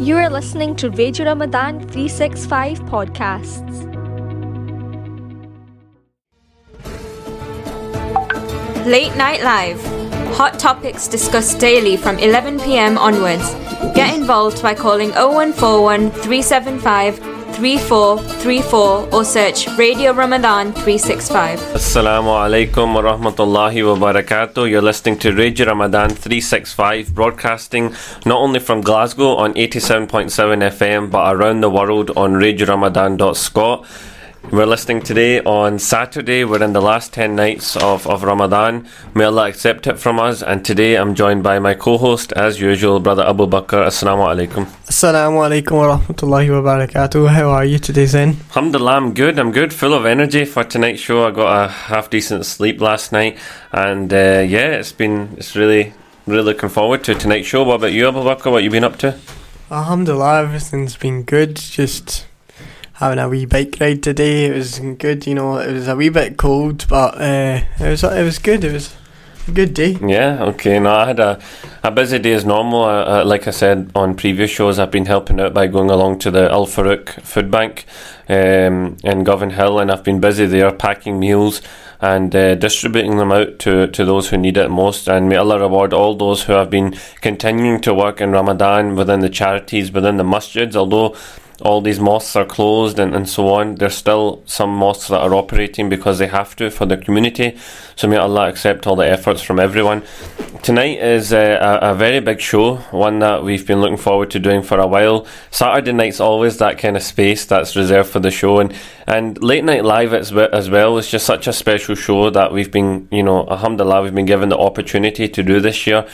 You are listening to Radio Ramadan 365 podcasts. Late Night Live. Hot topics discussed daily from 11 pm onwards. Get involved by calling 0141 375 3434 or search Radio Ramadan 365. Assalamu alaikum wa rahmatullahi wa barakatuh. You're listening to Radio Ramadan 365, broadcasting not only from Glasgow on 87.7 FM but around the world on radioramadan.scot. We're listening today on Saturday. We're in the last 10 nights of, of Ramadan. May Allah accept it from us. And today I'm joined by my co host, as usual, Brother Abu Bakr. Assalamu alaikum. Assalamu alaikum wa rahmatullahi wa barakatuh. How are you today, Zen? Alhamdulillah, I'm good. I'm good. Full of energy for tonight's show. I got a half decent sleep last night. And uh, yeah, it's been, it's really, really looking forward to tonight's show. What about you, Abu Bakr? What you been up to? Alhamdulillah, everything's been good. Just having a wee bike ride today. It was good, you know. It was a wee bit cold, but uh, it was it was good. It was a good day. Yeah, okay. No, I had a, a busy day as normal. Like I said on previous shows, I've been helping out by going along to the Al Farouk Food Bank um, in Govanhill, and I've been busy there packing meals and uh, distributing them out to, to those who need it most. And may Allah reward all those who have been continuing to work in Ramadan within the charities, within the masjids, although all these mosques are closed and, and so on, there's still some mosques that are operating because they have to for the community. So may Allah accept all the efforts from everyone. Tonight is a, a, very big show, one that we've been looking forward to doing for a while. Saturday night's always that kind of space that's reserved for the show, and, and late night live as well is just such a special show that we've been, you know, alhamdulillah, we've been given the opportunity to do this year.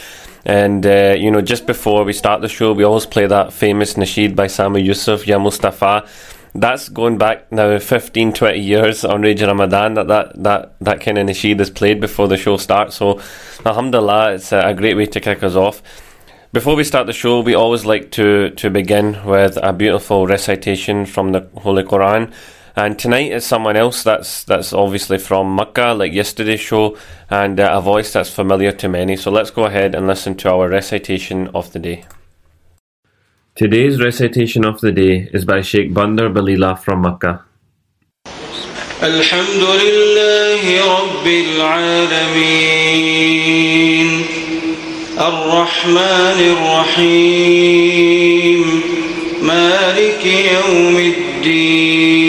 And, uh, you know, just before we start the show, we always play that famous nasheed by Sami Yusuf, Ya Mustafa. That's going back now 15, 20 years on Radio Ramadan that that, that, that kind of nasheed is played before the show starts. So, alhamdulillah, it's a great way to kick us off. Before we start the show, we always like to, to begin with a beautiful recitation from the Holy Quran. And tonight is someone else that's that's obviously from Makkah, like yesterday's show, and uh, a voice that's familiar to many. So let's go ahead and listen to our recitation of the day. Today's recitation of the day is by Sheikh Bandar Balila from Makkah. الحمد لله رب العالمين الرحمن الرحيم مالك يوم الدين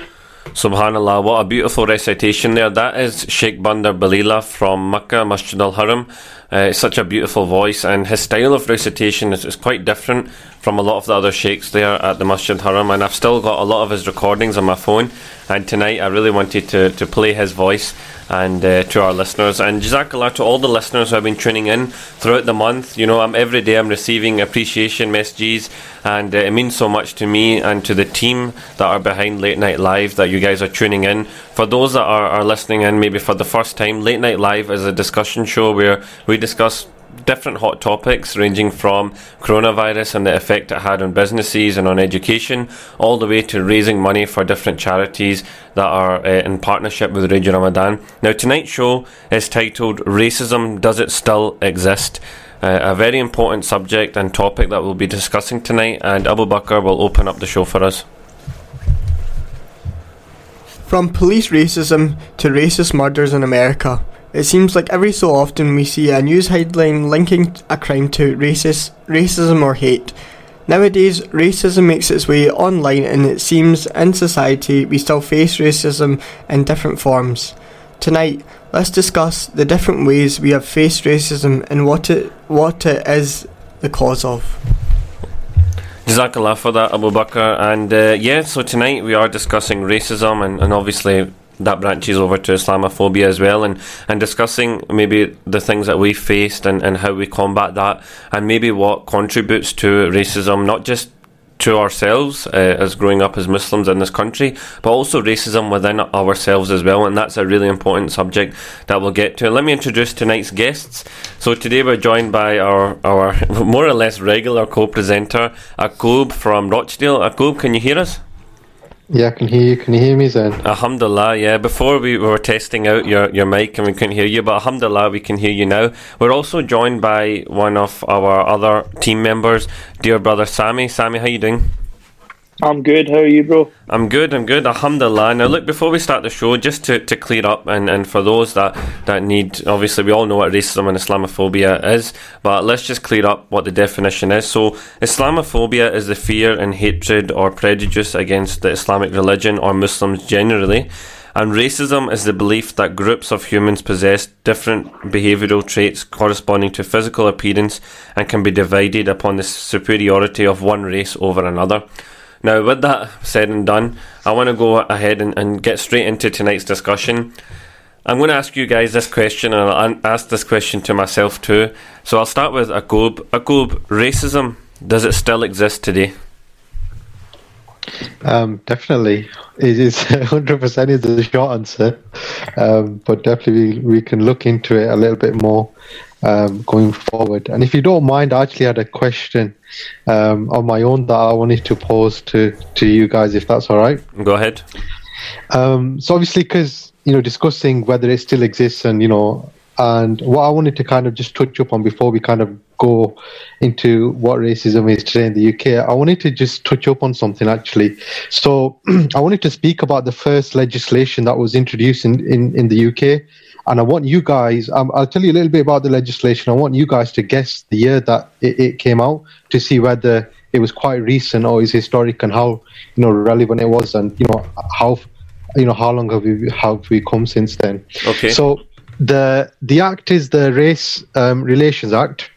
Subhanallah, what a beautiful recitation there. That is Sheikh Bandar Balila from Makkah, Masjid al Haram. Uh, it's such a beautiful voice, and his style of recitation is, is quite different from a lot of the other sheikhs there at the Masjid Haram. And I've still got a lot of his recordings on my phone. And tonight I really wanted to, to play his voice and uh, to our listeners. And Jazakallah to all the listeners who have been tuning in throughout the month. You know, I'm every day I'm receiving appreciation messages, and uh, it means so much to me and to the team that are behind Late Night Live that you guys are tuning in. For those that are, are listening in maybe for the first time, Late Night Live is a discussion show where we discuss different hot topics ranging from coronavirus and the effect it had on businesses and on education, all the way to raising money for different charities that are uh, in partnership with Radio Ramadan. Now, tonight's show is titled Racism Does It Still Exist? uh, a very important subject and topic that we'll be discussing tonight. And Abu Bakr will open up the show for us. From police racism to racist murders in America, it seems like every so often we see a news headline linking a crime to racist, racism or hate. Nowadays, racism makes its way online, and it seems in society we still face racism in different forms. Tonight, let's discuss the different ways we have faced racism and what it what it is the cause of. Jazakallah for that, Abu Bakr. And uh, yeah, so tonight we are discussing racism and, and obviously that branches over to Islamophobia as well and, and discussing maybe the things that we faced and, and how we combat that and maybe what contributes to racism, not just to ourselves uh, as growing up as Muslims in this country, but also racism within ourselves as well. And that's a really important subject that we'll get to. Let me introduce tonight's guests. So today we're joined by our, our more or less regular co-presenter, Akub from Rochdale. Akub, can you hear us? Yeah, I can hear you. Can you hear me, Zen? Alhamdulillah, yeah. Before we were testing out your, your mic and we couldn't hear you, but Alhamdulillah, we can hear you now. We're also joined by one of our other team members, dear brother Sammy. Sammy, how you doing? I'm good. How are you, bro? I'm good. I'm good. Alhamdulillah. Now, look, before we start the show, just to, to clear up, and, and for those that, that need, obviously, we all know what racism and Islamophobia is, but let's just clear up what the definition is. So, Islamophobia is the fear and hatred or prejudice against the Islamic religion or Muslims generally. And racism is the belief that groups of humans possess different behavioural traits corresponding to physical appearance and can be divided upon the superiority of one race over another. Now, with that said and done, I want to go ahead and, and get straight into tonight's discussion. I'm going to ask you guys this question, and I'll ask this question to myself too. So I'll start with Akub. Akub, racism, does it still exist today? Um, definitely, it is 100% is the short answer. Um, but definitely, we, we can look into it a little bit more um, going forward. And if you don't mind, I actually had a question um, on my own that I wanted to pose to, to you guys, if that's all right. Go ahead. Um, so obviously, because you know, discussing whether it still exists, and you know, and what I wanted to kind of just touch up on before we kind of go into what racism is today in the UK, I wanted to just touch up on something actually. So I wanted to speak about the first legislation that was introduced in, in, in the UK and I want you guys, um, I'll tell you a little bit about the legislation. I want you guys to guess the year that it, it came out to see whether it was quite recent or is historic and how you know relevant it was and you know how you know how long have we have we come since then. Okay. So the the act is the Race um, Relations Act.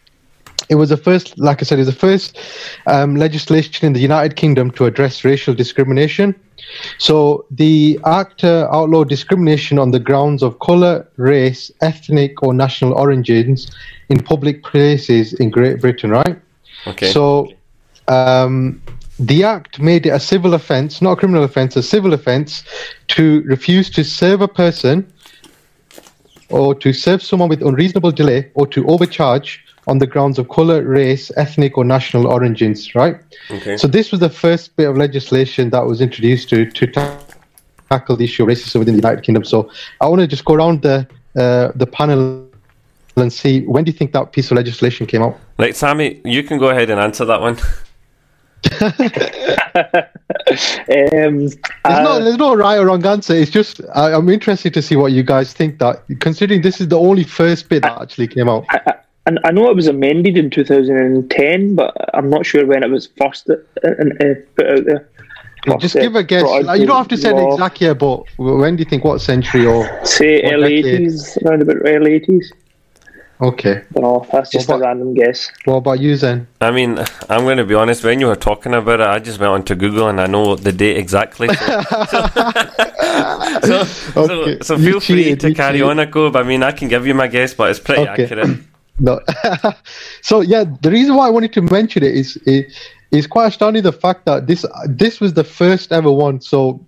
It was the first, like I said, it was the first um, legislation in the United Kingdom to address racial discrimination. So the Act uh, outlawed discrimination on the grounds of colour, race, ethnic, or national origins in public places in Great Britain, right? Okay. So um, the Act made it a civil offence, not a criminal offence, a civil offence to refuse to serve a person or to serve someone with unreasonable delay or to overcharge on the grounds of color, race, ethnic, or national origins, right? Okay. So this was the first bit of legislation that was introduced to to tackle the issue of racism within the United Kingdom. So I want to just go around the uh, the panel and see when do you think that piece of legislation came out? Right, Sammy, you can go ahead and answer that one. um, There's, no, there's no right or wrong answer. It's just I, I'm interested to see what you guys think. That considering this is the only first bit that actually came out. I, I, I know it was amended in 2010, but I'm not sure when it was first uh, uh, put out there. First, Just give a guess. Like, you don't have to say an exact year, but when do you think? What century or? Say early 80s, around about early 80s. Okay. Don't that's just What a about- random guess. What about you, then? I mean, I'm going to be honest. When you were talking about it, I just went onto Google and I know the date exactly. So, so, Okay. so, so You feel free to carry cheated. on, Akub. I mean, I can give you my guess, but it's pretty Okay. accurate. No. so yeah, the reason why I wanted to mention it is it is quite astounding the fact that this this was the first ever one. So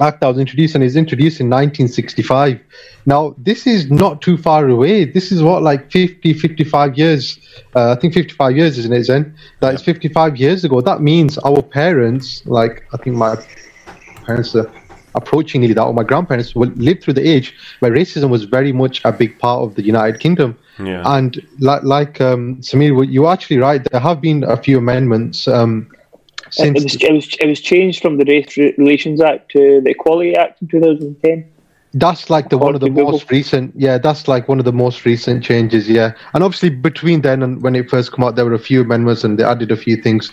act that was introduced and is introduced in 1965. Now this is not too far away. This is what like 50, 55 years. Uh, I think 55 years, isn't it, Zen? That is 55 years ago. That means our parents, like I think my parents are approaching nearly that, or my grandparents will live through the age where racism was very much a big part of the United Kingdom. Yeah. And like, like um, Samir, you're actually right. There have been a few amendments um, It was, it, was, it was changed from the Race Relations Act to the Equality Act in 2010. That's like the one of the most recent. Yeah, that's like one of the most recent changes. Yeah, and obviously between then and when it first came out, there were a few amendments and they added a few things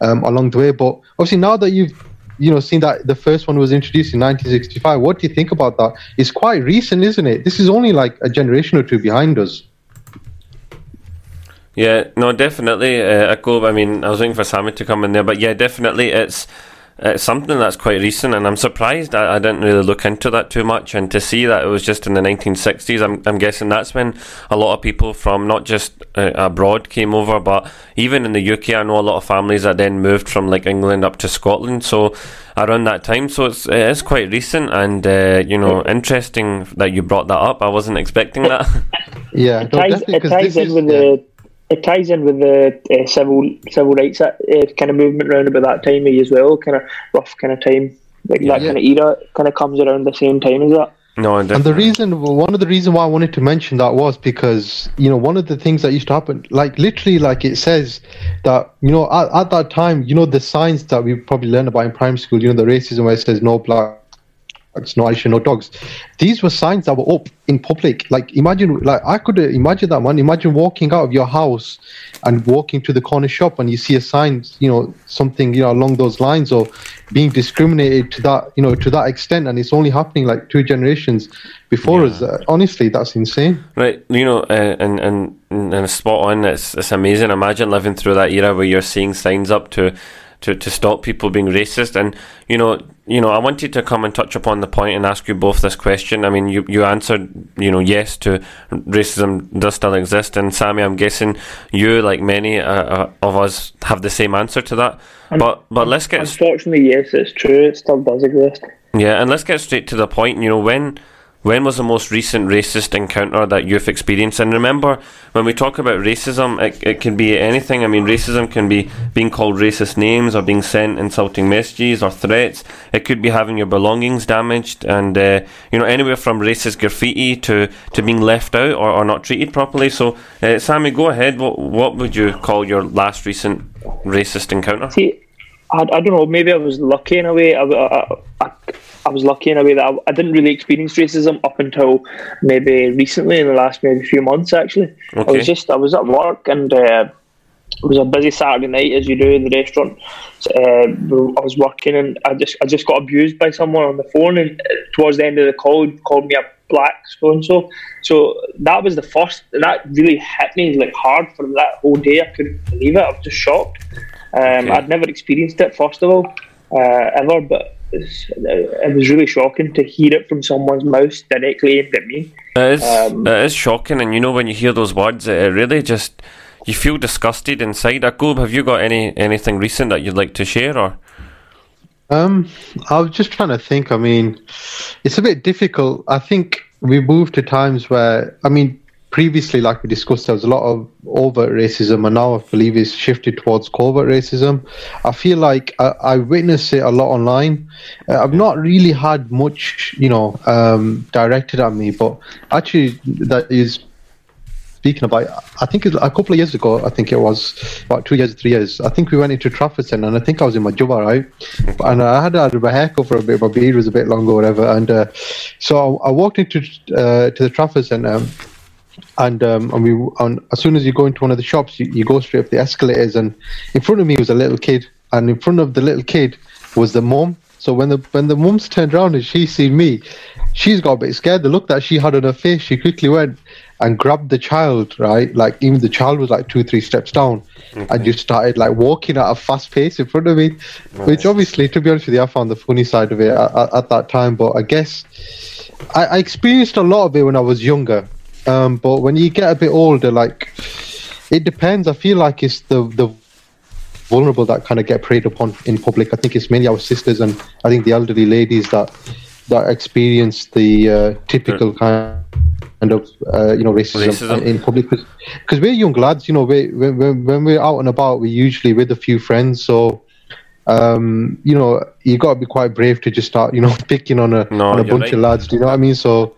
um, along the way. But obviously now that you've you know seen that the first one was introduced in 1965, what do you think about that? It's quite recent, isn't it? This is only like a generation or two behind us. Yeah, no, definitely. Uh, I go. I mean, I was waiting for Sammy to come in there, but yeah, definitely, it's it's something that's quite recent, and I'm surprised I, I didn't really look into that too much, and to see that it was just in the 1960s. I'm I'm guessing that's when a lot of people from not just uh, abroad came over, but even in the UK, I know a lot of families that then moved from like England up to Scotland. So around that time, so it's it is quite recent, and uh, you know, interesting that you brought that up. I wasn't expecting that. Yeah, It ties, definitely, it 'cause ties in with yeah. the it ties in with the uh, civil civil rights uh, kind of movement around about that time as well, kind of rough kind of time, like that Yeah. kind of era, kind of comes around the same time as that. no, And the reason, one of the reason why I wanted to mention that was because you know one of the things that used to happen, like literally, like it says that you know at, at that time, you know the signs that we probably learned about in primary school, you know the racism where it says no blacks, no Asian, no dogs. These were signs that were up in public. Like imagine, like I could imagine that man. Imagine walking out of your house and walking to the corner shop and you see a sign, you know, something you know along those lines or being discriminated to that, you know, to that extent, and it's only happening like two generations before us. Uh, honestly, that's insane. Right, you know, uh, and and and spot on. It's it's amazing. Imagine living through that era where you're seeing signs up to, to, to stop people being racist. And you know, you know, I wanted to come and touch upon the point and ask you both this question. I mean, you you answered, you know, yes to racism does still exist. And Sammy, I'm guessing you, like many uh, uh, of us, have the same answer to that. But but let's get Unfortunately, yes, it's true. It still does exist. yeah, and let's get straight to the point. You know, when when was the most recent racist encounter that you've experienced? And remember, when we talk about racism, it, it can be anything. I mean, racism can be being called racist names or being sent insulting messages or threats. It could be having your belongings damaged, and uh, you know, anywhere from racist graffiti to, to being left out or, or not treated properly. So, uh, Sammy, go ahead. What what would you call your last recent racist encounter? See, I, I don't know. Maybe I was lucky in a way. I, I, I, was lucky in a way that I, I didn't really experience racism up until maybe recently, in the last maybe few months. Actually, I was just I was at work and uh, it was a busy Saturday night, as you do in the restaurant. So, uh, I was working and I just I just got abused by someone on the phone, and uh, towards the end of the call, he called me a black so and so. So that was the first. That really hit me like hard for that whole day. I couldn't believe it. I was just shocked. Um, Okay. I'd never experienced it, first of all, uh, ever, but it's, it was really shocking to hear it from someone's mouth directly aimed at me. It is, Um, it is shocking, and you know when you hear those words, it, it really just you feel disgusted inside. Akub, have you got any anything recent that you'd like to share, or Um, I was just trying to think. I mean, it's a bit difficult. I think we move to times where, I mean, previously, like we discussed, there was a lot of overt racism, and now I believe it's shifted towards covert racism. I feel like I, I witness it a lot online. Uh, I've not really had much, you know, um, directed at me, but actually, that is speaking about, I think a couple of years ago, I think it was about two years, three years. I think we went into Trafford and I think I was in my jubba, right? And I had had my haircut for a bit, my beard was a bit longer, whatever. And uh, so I, I walked into uh, to the Trafford Centre. And um, and we and as soon as you go into one of the shops, you, you go straight up the escalators, and in front of me was a little kid, and in front of the little kid was the mom. So when the when the mum's turned around and she seen me, she's got a bit scared. The look that she had on her face, she quickly went and grabbed the child. Right, like even the child was like two three steps down, and just started like walking at a fast pace in front of me. Which obviously, to be honest with you, I found the funny side of it at, at, at that time. But I guess I, I experienced a lot of it when I was younger. Um, but when you get a bit older, like it depends. I feel like it's the the vulnerable that kind of get preyed upon in public. I think it's mainly our sisters and I think the elderly ladies that that experience the uh, typical kind of uh, you know racism, Racism. in public because we're young lads. You know, we, when, when when we're out and about, we're usually with a few friends. So um, you know, you got to be quite brave to just start, you know, picking on a No, on a bunch right. of lads. Do you know what I mean? So,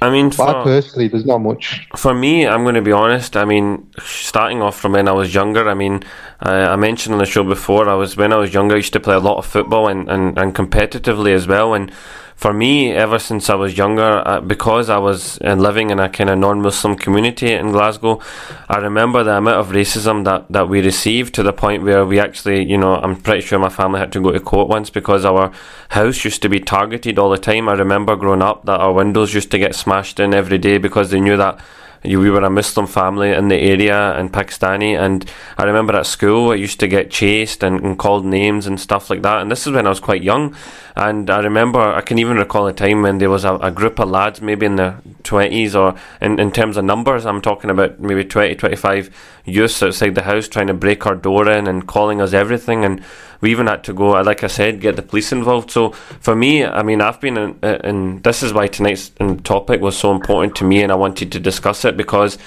I mean, but I personally, there's not much. for me, I'm going to be honest. I mean, starting off from when I was younger, I mean, uh, I mentioned on the show before, I was when I was younger, I used to play a lot of football and, and, and competitively as well. And for me, ever since I was younger, uh, because I was uh, living in a kind of non-Muslim community in Glasgow, I remember the amount of racism that, that we received to the point where we actually, you know, I'm pretty sure my family had to go to court once because our house used to be targeted all the time. I remember growing up that our windows used to get smashed in every day because they knew that you- we were a Muslim family in the area in Pakistani, and I remember at school I used to get chased and, and called names and stuff like that. And this is when I was quite young, and I remember I can even recall a time when there was a, a group of lads, maybe in their twenties or in, in terms of numbers, I'm talking about maybe 20, 25 youths outside the house trying to break our door in and calling us everything, and we even had to go, like I said, get the police involved. So for me, I mean, I've been in, in this is why tonight's um, topic was so important to me, and I wanted to discuss it because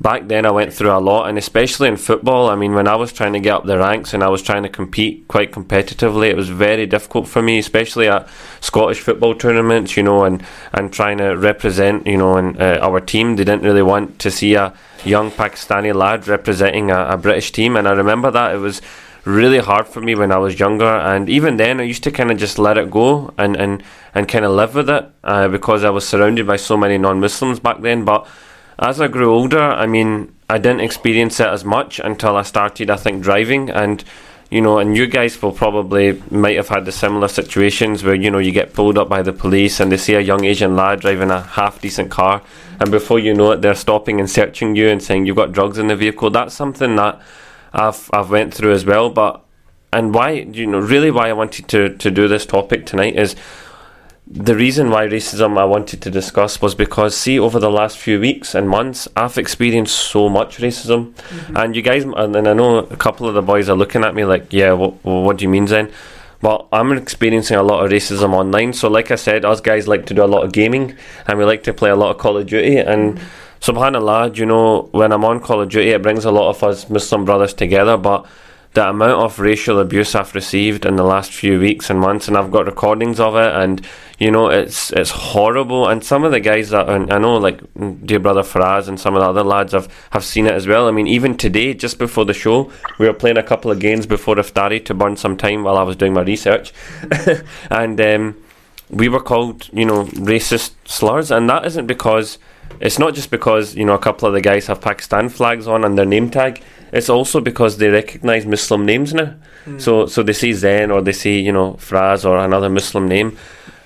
back then I went through a lot, and especially in football. I mean, when I was trying to get up the ranks and I was trying to compete quite competitively, it was very difficult for me, especially at Scottish football tournaments, you know, and, and trying to represent, you know, and uh, our team. They didn't really want to see a young Pakistani lad representing a, a British team, and I remember that it was really hard for me when I was younger, and even then I used to kind of just let it go and and and kind of live with it uh, because I was surrounded by so many non-Muslims back then, but as I grew older, I mean, I didn't experience it as much until I started, I think, driving. And, you know, and you guys will probably might have had the similar situations where, you know, you get pulled up by the police and they see a young Asian lad driving a half decent car. And before you know it, they're stopping and searching you and saying you've got drugs in the vehicle. That's something that I've, I've went through as well. But, and why, you know, really why I wanted to, to do this topic tonight is the reason why racism I wanted to discuss was because, see, over the last few weeks and months, I've experienced so much racism. Mm-hmm. And you guys, and and I know a couple of the boys are looking at me like, yeah, what, what do you mean, Zen? Well, I'm experiencing a lot of racism online. So, like I said, us guys like to do a lot of gaming and we like to play a lot of Call of Duty. And mm-hmm. subhanAllah, you know, when I'm on Call of Duty, it brings a lot of us Muslim brothers together. But the amount of racial abuse I've received in the last few weeks and months, and I've got recordings of it, and you know it's it's horrible. And some of the guys that I know, like dear brother Faraz and some of the other lads, have have seen it as well. I mean, even today, just before the show, we were playing a couple of games before Iftari to burn some time while I was doing my research, and um, we were called, you know, racist slurs, and that isn't because. It's not just because you know a couple of the guys have Pakistan flags on and their name tag. It's also because they recognise Muslim names now. So so they see Zen or they see you know Fraz or another Muslim name,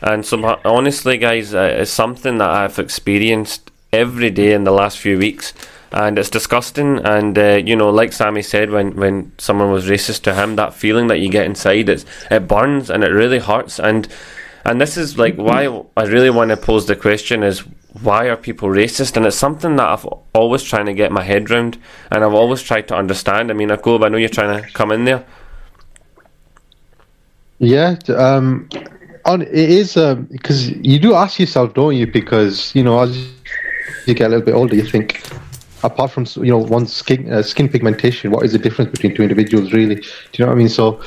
and so honestly, guys, uh, it's something that I've experienced every day in the last few weeks, and it's disgusting. And uh, you know, like Sammy said, when when someone was racist to him, that feeling that you get inside, it's it burns and it really hurts. And and this is like why I really want to pose the question is why are people racist? And it's something that I've always trying to get my head round, and I've always tried to understand. I mean, Akub, I know you're trying to come in there. Yeah, um, on it is because you do ask yourself, don't you? Because you know, as you get a little bit older, you think, apart from you know one's skin uh, skin pigmentation, what is the difference between two individuals, really? Do you know what I mean? So,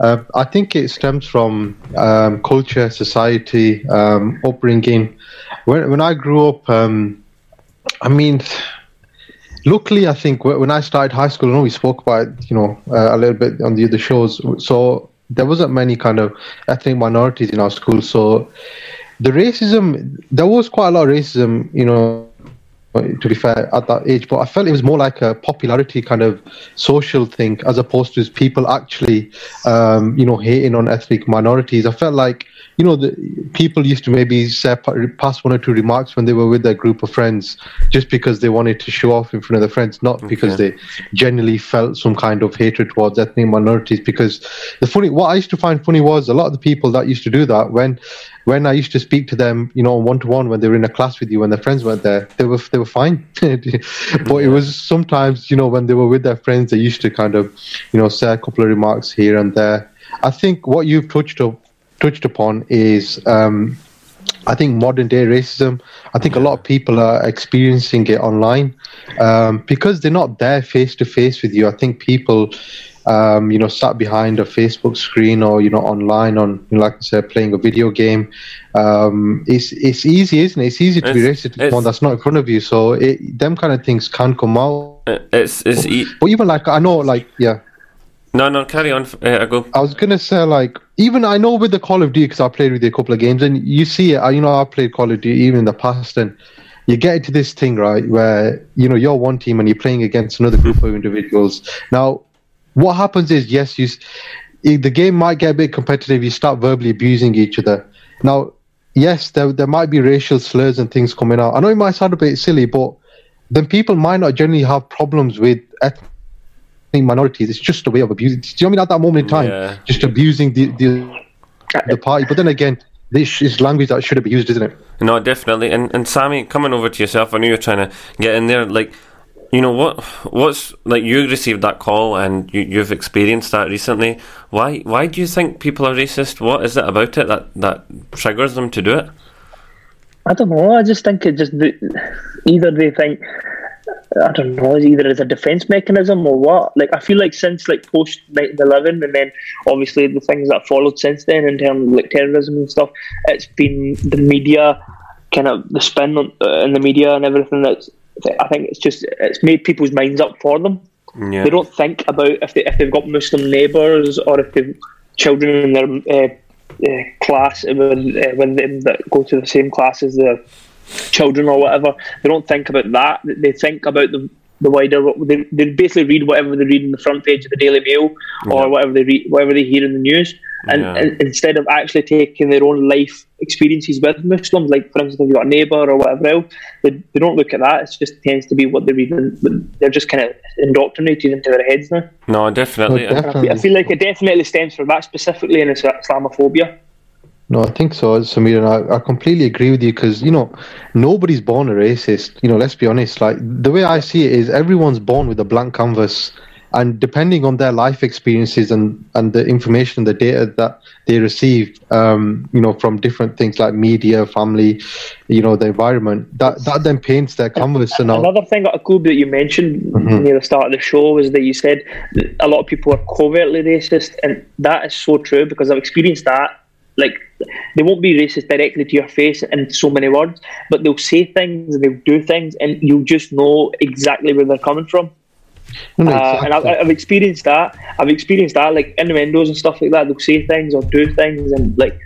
uh, I think it stems from um, culture, society, um, upbringing. When when I grew up, um, I mean. Luckily, I think when I started high school, I know we spoke about you know uh, a little bit on the other shows. So there wasn't many kind of ethnic minorities in our school. So the racism, there was quite a lot of racism, you know, to be fair, at that age. But I felt it was more like a popularity kind of social thing as opposed to people actually, um, you know, hating on ethnic minorities. I felt like, you know, the people used to maybe say, pass one or two remarks when they were with their group of friends just because they wanted to show off in front of their friends, not because they genuinely felt some kind of hatred towards ethnic minorities. Because the funny, what I used to find funny was a lot of the people that used to do that when when I used to speak to them, you know, one to one when they were in a class with you, when their friends weren't there, they were they were fine. but it was sometimes, you know, when they were with their friends, they used to kind of, you know, say a couple of remarks here and there. I think what you've touched up, touched upon is. Um, I think modern day racism. I think a lot of people are experiencing it online um, because they're not there face to face with you. I think people um, you know, sat behind a Facebook screen or you know, online on, you know, like I said, playing a video game. Um, it's it's easy, isn't it? It's easy to be racist to someone that's not in front of you. So it, them kind of things can come out. It's it's e- But even like I know, like yeah, no no carry on. Uh, I go. I was gonna say like even I know with the Call of Duty because I played with you a couple of games and you see it. uh, You know, I played Call of Duty even in the past and. You get into this thing, right, where you know you're one team and you're playing against another group of individuals. Now, what happens is, yes, you the game might get a bit competitive. You start verbally abusing each other. Now, yes, there there might be racial slurs and things coming out. I know it might sound a bit silly, but then people might not generally have problems with ethnic minorities. It's just a way of abusing. Do you know what I mean? At that moment in time, Yeah. just abusing the, the the party. But then again, this is language that shouldn't be used, isn't it? No, definitely. And and Sammy, coming over to yourself, I know you're trying to get in there. Like, you know what? What's like you received that call and you, you've experienced that recently. Why? Why do you think people are racist? What is it about it that that triggers them to do it? I don't know. I just think it just either they think I don't know, either it's a defense mechanism or what. Like I feel like since like post 9/11 and then obviously the things that followed since then in terms of like terrorism and stuff, it's been the media kind of the spin on, uh, in the media and everything. That's I think it's just it's made people's minds up for them. Yeah. They don't think about if they if they've got Muslim neighbours or if they've children in their uh, uh, class when uh, when them that go to the same class as their children or whatever. They don't think about that. They think about the the wider. They, they basically read whatever they read in the front page of the Daily Mail or Yeah. whatever they read, whatever they hear in the news, and, Yeah. and instead of actually taking their own life experiences with Muslims, like for instance, if you've got a neighbour or whatever else, they, they don't look at that. It just tends to be what they read. in- but They're just kind of indoctrinated into their heads now. No, definitely. No, And I feel, I feel like it definitely stems from that specifically, and it's Islamophobia. No, I think so, Samir, and I, I completely agree with you because you know nobody's born a racist. You know, let's be honest. Like the way I see it is, everyone's born with a blank canvas, and depending on their life experiences and and the information, the data that they receive, um, you know, from different things like media, family, you know, the environment, that that then paints their canvas. And Another thing, Akub, that you mentioned near the start of the show was that you said that a lot of people are covertly racist, and that is so true because I've experienced that. Like, they won't be racist directly to your face in so many words, but they'll say things and they'll do things, and you'll just know exactly where they're coming from. No, no, Uh, and I've. I've experienced that. I've experienced that, like innuendos and stuff like that. They'll say things or do things, and like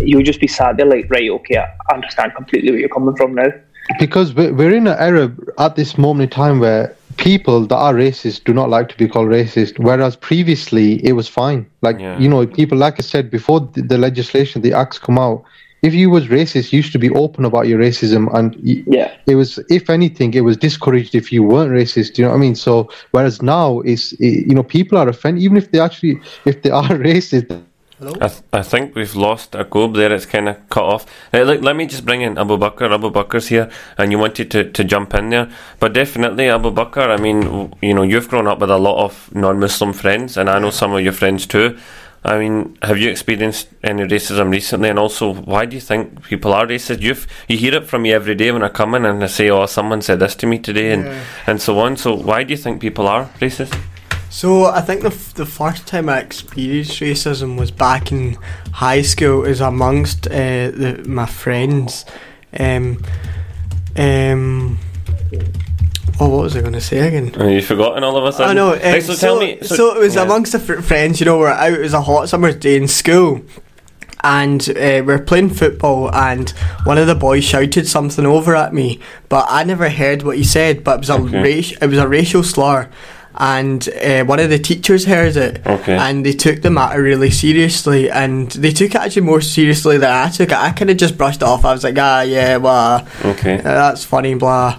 you'll just be sad. They're like, right, okay, I understand completely where you're coming from now. because we're, we're in an era at this moment in time where people that are racist do not like to be called racist whereas previously it was fine like Yeah. you know people like i said before the, the legislation the acts come out if you was racist you used to be open about your racism and Yeah. it was if anything it was discouraged if you weren't racist you know what i mean so whereas now is you know people are offended even if they actually if they are racist I, th- I think we've lost Akub there. It's kind of cut off. Uh, let, let me just bring in Abu Bakr. Abu Bakr's here, and you wanted to, to jump in there. But definitely, Abu Bakr, I mean, w- you know, you've grown up with a lot of non Muslim friends, and I know some of your friends too. I mean, have you experienced any racism recently? And also, why do you think people are racist? You you hear it from me every day when I come in and I say, "Oh, someone said this to me today," and and so on. So, why do you think people are racist? So I think the f- the first time I experienced racism was back in high school. Was amongst uh, the, my friends. Um, um, oh, what was I going to say again? Oh, you've forgotten all of a sudden? I know. Right, um, so, so, tell me. So, it was yeah. amongst the fr- friends. You know, we're out. It was a hot summer day in school, and uh, we're playing football. And one of the boys shouted something over at me, but I never heard what he said. But it was a Okay. raci- it was a racial slur. And uh, one of the teachers heard it, Okay. and they took the matter really seriously. And they took it actually more seriously than I took it. I kind of just brushed it off. I was like, ah, yeah, well, Okay. uh, that's funny, blah.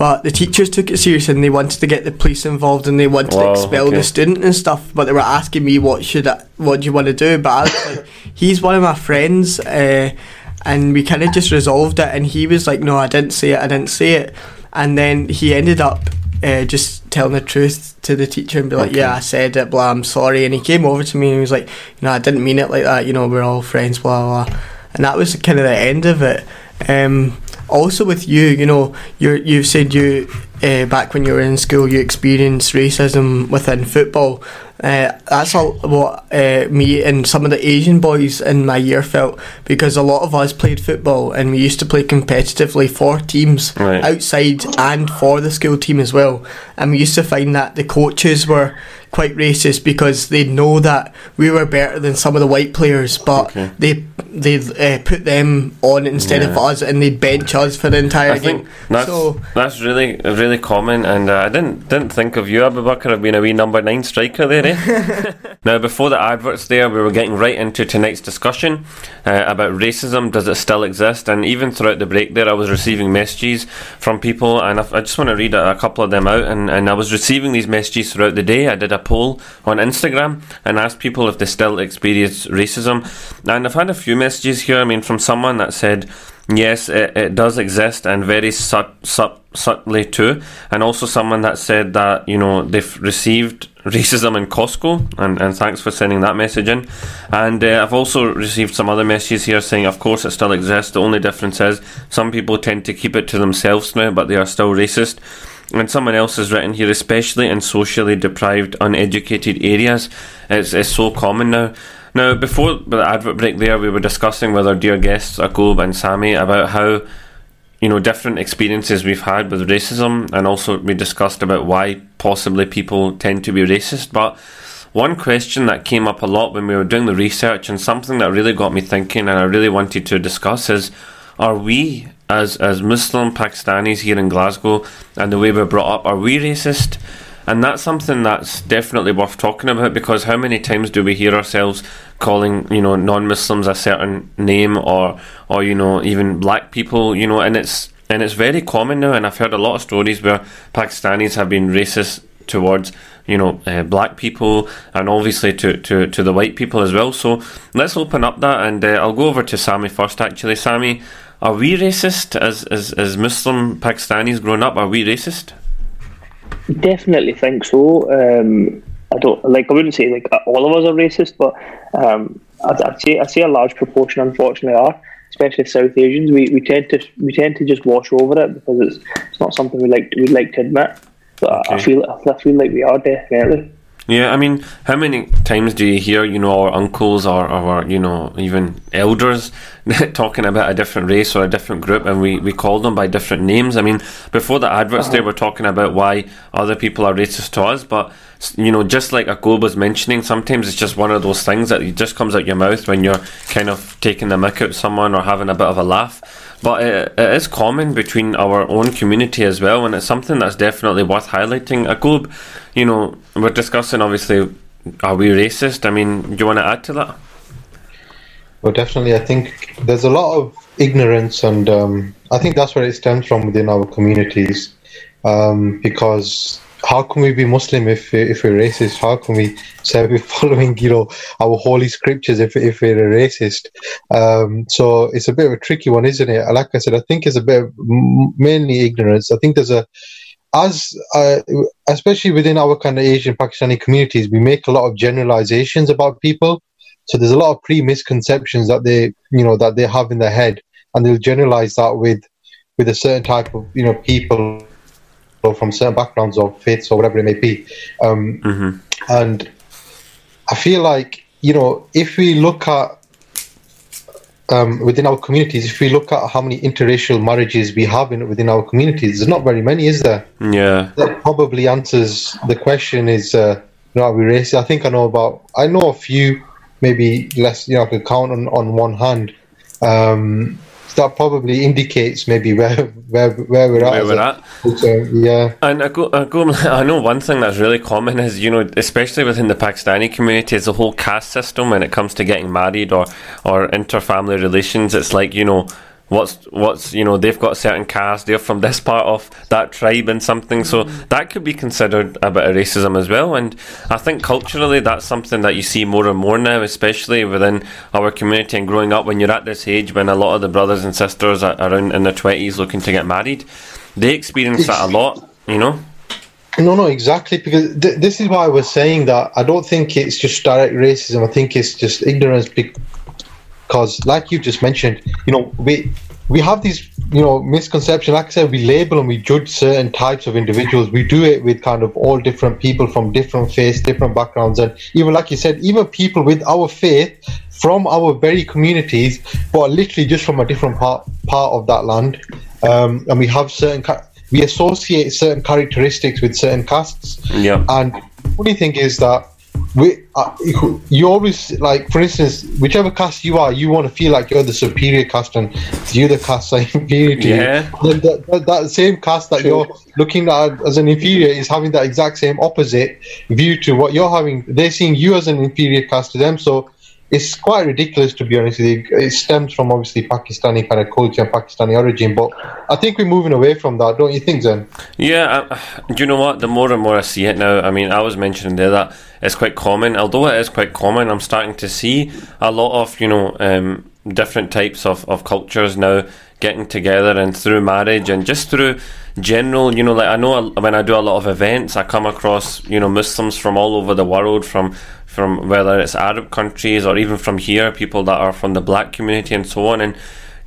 But the teachers took it serious and they wanted to get the police involved and they wanted Wow, to expel okay. the student and stuff. But they were asking me what should I, what do you want to do? But I was like, he's one of my friends, uh, and we kind of just resolved it. And he was like, no, I didn't say it, I didn't say it. And then he ended up uh, just telling the truth to the teacher and be like, Okay. yeah, I said it, blah, I'm sorry. And he came over to me and he was like, you know, I didn't mean it like that. You know, we're all friends, blah blah. And that was kind of the end of it. Um, also with you, you know, you you've said you uh, back when you were in school you experienced racism within football. Uh, that's all what uh, me and some of the Asian boys in my year felt because a lot of us played football and we used to play competitively for teams Right. outside and for the school team as well. And we used to find that the coaches were quite racist because they know that we were better than some of the white players, but Okay. they they uh, put them on instead of us and they'd bench us for the entire I game. that's so that's really really common, and uh, I didn't didn't think of you, Abubakar, of being a wee number nine striker there. Eh? now, before the adverts, there we were getting right into tonight's discussion uh, about racism. Does it still exist? And even throughout the break, there I was receiving messages from people, and I, I just want to read a, a couple of them out. And, and I was receiving these messages throughout the day. I did a poll on Instagram and asked people if they still experience racism, and I've had a few messages here. I mean, from someone that said. Yes, it, it does exist and very subtly too. And also someone that said that, you know, they've received racism in Costco and, and thanks for sending that message in. And uh, I've also received some other messages here saying, of course, it still exists. The only difference is some people tend to keep it to themselves now, but they are still racist. And someone else has written here, especially in socially deprived, uneducated areas, it's, it's so common now. Now, before the advert break, there we were discussing with our dear guests, Akub and Sami, about how you know different experiences we've had with racism, and also we discussed about why possibly people tend to be racist. But one question that came up a lot when we were doing the research, and something that really got me thinking, and I really wanted to discuss, is: Are we as as Muslim Pakistanis here in Glasgow, and the way we're brought up, are we racist? And that's something that's definitely worth talking about because how many times do we hear ourselves calling, you know, non-Muslims a certain name or, or you know, even black people, you know, and it's and it's very common now. And I've heard a lot of stories where Pakistanis have been racist towards, you know, uh, black people and obviously to, to, to the white people as well. So let's open up that, and uh, I'll go over to Sammy first. Actually, Sami, are we racist as as as Muslim Pakistanis growing up? Are we racist? Definitely think so. Um, I don't like. I wouldn't say like all of us are racist, but um, I'd, I'd say I say a large proportion, unfortunately, are. Especially South Asians, we, we tend to we tend to just wash over it because it's it's not something we like we like to admit. But I- I feel I feel like we are definitely. Yeah, I mean, how many times do you hear, you know, our uncles or, our, you know, even elders talking about a different race or a different group and we, we call them by different names? I mean, before the adverts, uh-huh. they were talking about why other people are racist to us, but, you know, just like Akub was mentioning, sometimes it's just one of those things that just comes out your mouth when you're kind of taking the mick out someone or having a bit of a laugh. But it, it is common between our own community as well, and it's something that's definitely worth highlighting. Akub, you know, we're discussing obviously, are we racist? I mean, do you want to add to that? Well, definitely. I think there's a lot of ignorance, and um, I think that's where it stems from within our communities. Um, because how can we be Muslim if if we're racist? How can we say we're following, you know, our holy scriptures if if we're a racist? Um, so it's a bit of a tricky one, isn't it? Like I said, I think it's a bit mainly ignorance. I think there's a as uh, especially within our kind of Asian Pakistani communities, we make a lot of generalizations about people. So there's a lot of pre-misconceptions that they, you know, that they have in their head, and they'll generalize that with, with a certain type of, you know, people, or from certain backgrounds or faiths or whatever it may be. Um, Mm-hmm. and I feel like, you know, if we look at um, within our communities, if we look at how many interracial marriages we have in, within our communities, there's not very many, is there? Yeah, that probably answers the question is uh, you know, are we racist? I think I know about I know a few, maybe less you know, I could count on, on one hand. Um, that probably indicates maybe where where where we're at. where we're at. culture. Yeah. And I go, I go, I know one thing that's really common is, you know, especially within the Pakistani community, is the whole caste system when it comes to getting married or, or inter-family relations. It's like, you know, what's, what's, you know, they've got a certain caste, they're from this part of that tribe and something. So mm. that could be considered a bit of racism as well. And I think culturally that's something that you see more and more now, especially within our community and growing up when you're at this age when a lot of the brothers and sisters are around in their 20s looking to get married. They experience that a lot, you know? No, no, exactly. Because th- this is why I was saying that I don't think it's just direct racism. I think it's just ignorance. Because, like you just mentioned, you know, we we have these you know misconception. Like I said, we label and we judge certain types of individuals. We do it with kind of all different people from different faiths, different backgrounds, and even like you said, even people with our faith from our very communities, but literally just from a different part part of that land. Um, and we have certain we associate certain characteristics with certain castes. Yeah. And the funny thing is that we uh, you always like for instance whichever caste you are you want to feel like you're the superior caste and you the other castes are inferior to Yeah. you Then that, that, that same caste that you're looking at as an inferior is having that exact same opposite view to what you're having. They're seeing you as an inferior caste to them so it's quite ridiculous to be honest it stems from obviously pakistani kind of culture and pakistani origin but i think we're moving away from that don't you think zen Yeah, I, do you know what? The more and more I see it now, I mean, I was mentioning there that it's quite common. Although it is quite common, I'm starting to see a lot of, you know, um, different types of, of cultures now getting together and through marriage and just through general, you know, like I know when I do a lot of events, I come across, you know, Muslims from all over the world, from from whether it's Arab countries or even from here, people that are from the black community and so on. And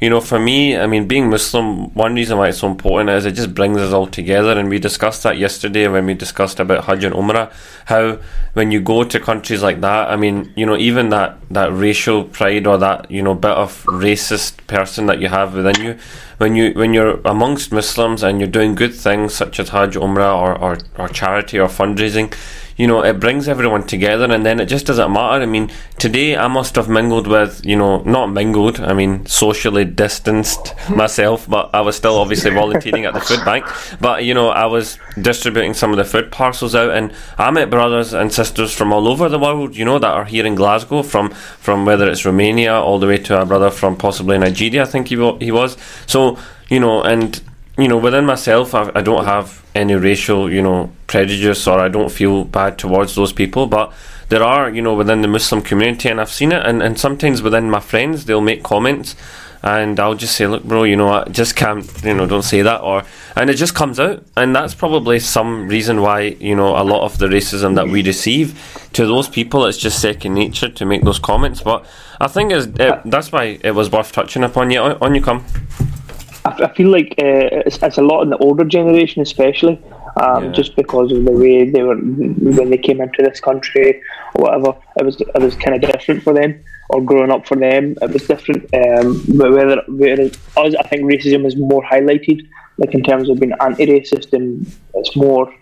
you know, for me, I mean, being Muslim, one reason why it's so important is it just brings us all together. And we discussed that yesterday when we discussed about Hajj and Umrah, how when you go to countries like that, I mean, you know, even that, that racial pride or that, you know, bit of racist person that you have within you, when you when you're amongst Muslims and you're doing good things such as Hajj, Umrah, or, or, or charity or fundraising, you know, it brings everyone together and then it just doesn't matter. I mean, today I must have mingled with, you know, not mingled, I mean, socially distanced hmm. myself, but I was still obviously volunteering at the food bank. But, you know, I was distributing some of the food parcels out and I met brothers and sisters from all over the world, you know, that are here in Glasgow, from, from whether it's Romania all the way to a brother from possibly Nigeria, I think he, he was. So, you know, and you know, within myself, I, I don't have any racial, you know, prejudice or I don't feel bad towards those people. But there are, you know, within the Muslim community, and I've seen it, and, and sometimes within my friends, they'll make comments, and I'll just say, look, bro, you know, I just can't, you know, don't say that, or, and it just comes out, and that's probably some reason why, you know, a lot of the racism that we receive to those people, it's just second nature to make those comments. But I think is it, that's why it was worth touching upon. Yeah, on, on you come. I, I feel like uh, it's, it's a lot in the older generation, especially, um, Yeah. just because of the way they were when they came into this country or whatever. It was it was kind of different for them, or growing up for them, it was different. Um, but whether, whether us, I think racism is more highlighted, like in terms of being anti-racist, and it's more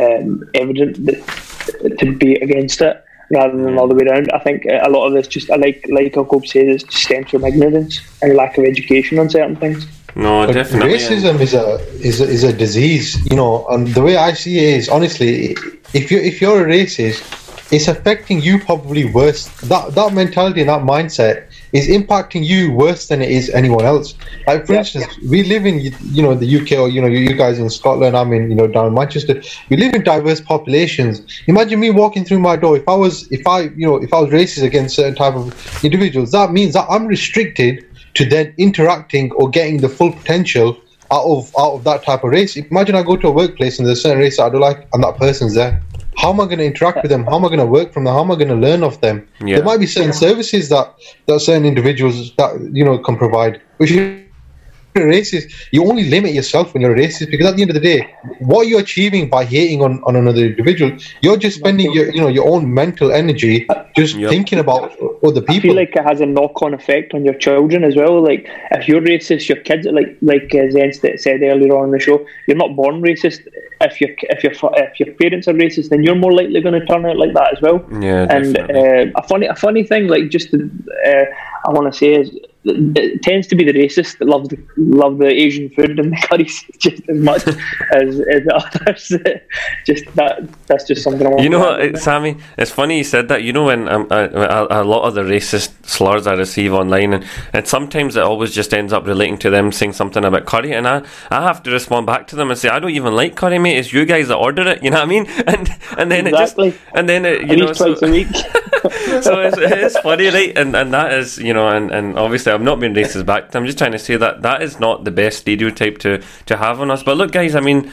um, evident that, to be against it. Rather than all the way around, I think a lot of this just like like Akub says, it stems from ignorance and lack of education on certain things. No, But definitely. and- Racism is a is a, is a disease, you know. And the way I see it is, honestly, if you if you're a racist, it's affecting you probably worse. That that mentality and that mindset is impacting you worse than it is anyone else. Like for Yeah, instance, we live in you know the UK or you know you, you guys in Scotland. I'm in you know down in Manchester. We live in diverse populations. Imagine me walking through my door. If I was if I you know if I was racist against certain type of individuals, that means that I'm restricted to then interacting or getting the full potential out of out of that type of race. Imagine I go to a workplace and there's a certain race that I don't like and that person's there. How am I going to interact with them? How am I going to work from them? How am I going to learn of them? Yeah. There might be certain services that that certain individuals that you know can provide. Which is racist, you only limit yourself when you're a racist because at the end of the day, what you're achieving by hating on, on another individual, you're just spending your you know your own mental energy just Yep. thinking about other I people. feel like it has a knock-on effect on your children as well. Like if you're racist, your kids, like like uh, Zen said earlier on in the show, you're not born racist. If your if your if your parents are racist, then you're more likely going to turn out like that as well. Yeah, and uh, a funny a funny thing, like just to, uh, I want to say is. It tends to be the racist that love the love the Asian food and the curries just as much as, as the others. just that that's just something I want You know what, it- Sammy? It's funny you said that. You know when um, uh, a, a lot of the racist slurs I receive online, and, and sometimes it always just ends up relating to them saying something about curry, and I, I have to respond back to them and say I don't even like curry, mate. It's you guys that order it. You know what I mean? And and then Exactly. it just and then it, you At know least so, twice a week. So it's, it's funny, right? And and that is, you know, and, and obviously I'm not being racist back. I'm just trying to say that that is not the best stereotype to to have on us. But look, guys, I mean.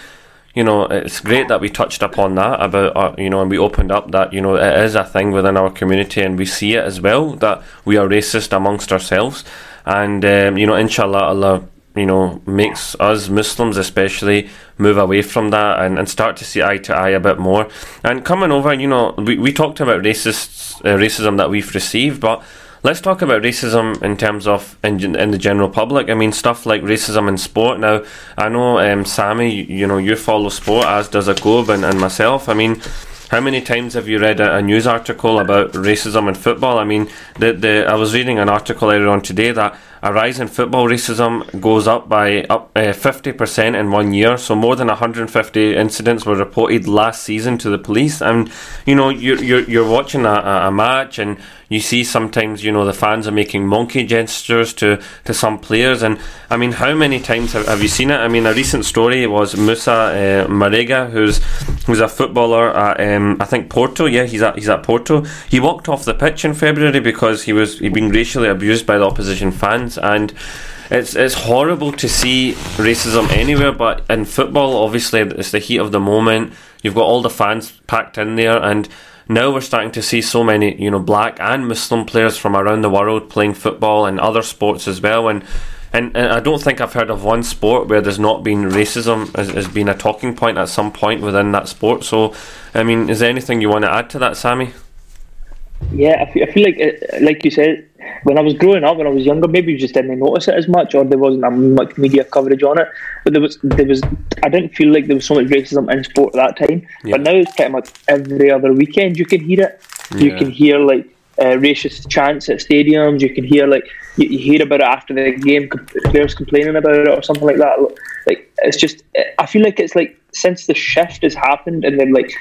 You know, it's great that we touched upon that about, uh, you know, and we opened up that, you know, it is a thing within our community and we see it as well that we are racist amongst ourselves. And, um, you know, inshallah, Allah you know makes us Muslims especially move away from that and, and start to see eye to eye a bit more. And coming over, you know, we, we talked about racists, uh, racism that we've received, but let's talk about racism in terms of in, in the general public. I mean, stuff like racism in sport. Now, I know um, Sammy, you, you know, you follow sport as does Akub and, and myself. I mean. How many times have you read a, a, news article about racism in football? I mean, the, the I was reading an article earlier on today that a rise in football racism goes up by up uh, fifty percent in one year. So more than 150 incidents were reported last season to the police. And you know, you're you're, you're watching a, a match and you see sometimes you know the fans are making monkey gestures to, to some players and I mean how many times have, have you seen it? I mean a recent story was Moussa uh, Marega who's who's a footballer at um, I think Porto. Yeah he's at he's at Porto. He walked off the pitch in February because he was he'd been racially abused by the opposition fans and it's it's horrible to see racism anywhere but in football obviously it's the heat of the moment. You've got all the fans packed in there and now we're starting to see so many, you know, black and Muslim players from around the world playing football and other sports as well. And and, and I don't think I've heard of one sport where there's not been racism as, as being a talking point at some point within that sport. So, I mean, is there anything you want to add to that, Sammy? Yeah, I feel, I feel like, uh, like you said, when I was growing up, when I was younger, maybe you just didn't notice it as much, or there wasn't much media coverage on it. But there was, there was, I didn't feel like there was so much racism in sport at that time. Yeah. But now it's pretty much every other weekend you can hear it. Yeah. You can hear like uh, racist chants at stadiums. You can hear like you, you hear about it after the game, players complaining about it or something like that. Like it's just, I feel like it's like since the shift has happened, and then like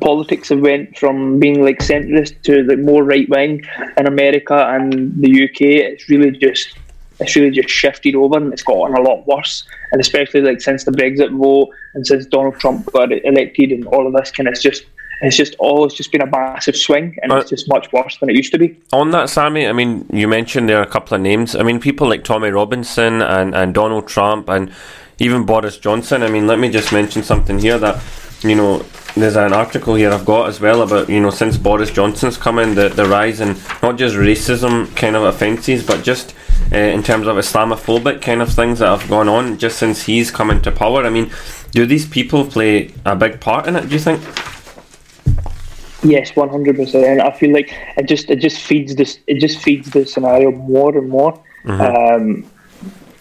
politics have went from being like centrist to the more right wing in America and the UK. It's really just it's really just shifted over and it's gotten a lot worse. And especially like since the Brexit vote and since Donald Trump got elected and all of this kind of it's just it's just all it's just been a massive swing and uh, it's just much worse than it used to be. On that, Sammy, I mean, you mentioned there are a couple of names. I mean, people like Tommy Robinson and, and Donald Trump and even Boris Johnson. I mean, let me just mention something here that you know, there's an article here I've got as well about you know since Boris Johnson's come in, the the rise in not just racism kind of offences, but just uh, in terms of Islamophobic kind of things that have gone on just since he's come into power. I mean, do these people play a big part in it? Do you think? Yes, one hundred percent. And I feel like it just it just feeds this it just feeds the scenario more and more. Mm-hmm. Um,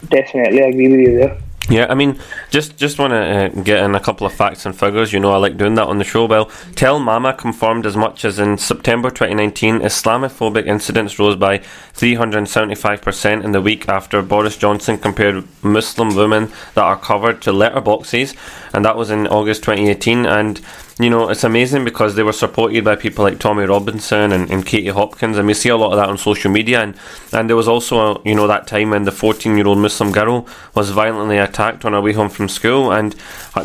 definitely, I agree with you there. Yeah, I mean, just just want to uh, get in a couple of facts and figures. You know, I like doing that on the show. Well, Tell Mama confirmed as much as in September 2019, Islamophobic incidents rose by 375% in the week after Boris Johnson compared Muslim women that are covered to letterboxes, and that was in August 2018. And you know, it's amazing because they were supported by people like Tommy Robinson and, and Katie Hopkins, and we see a lot of that on social media. And, and there was also, a, you know, that time when the 14 year old Muslim girl was violently attacked on her way home from school, and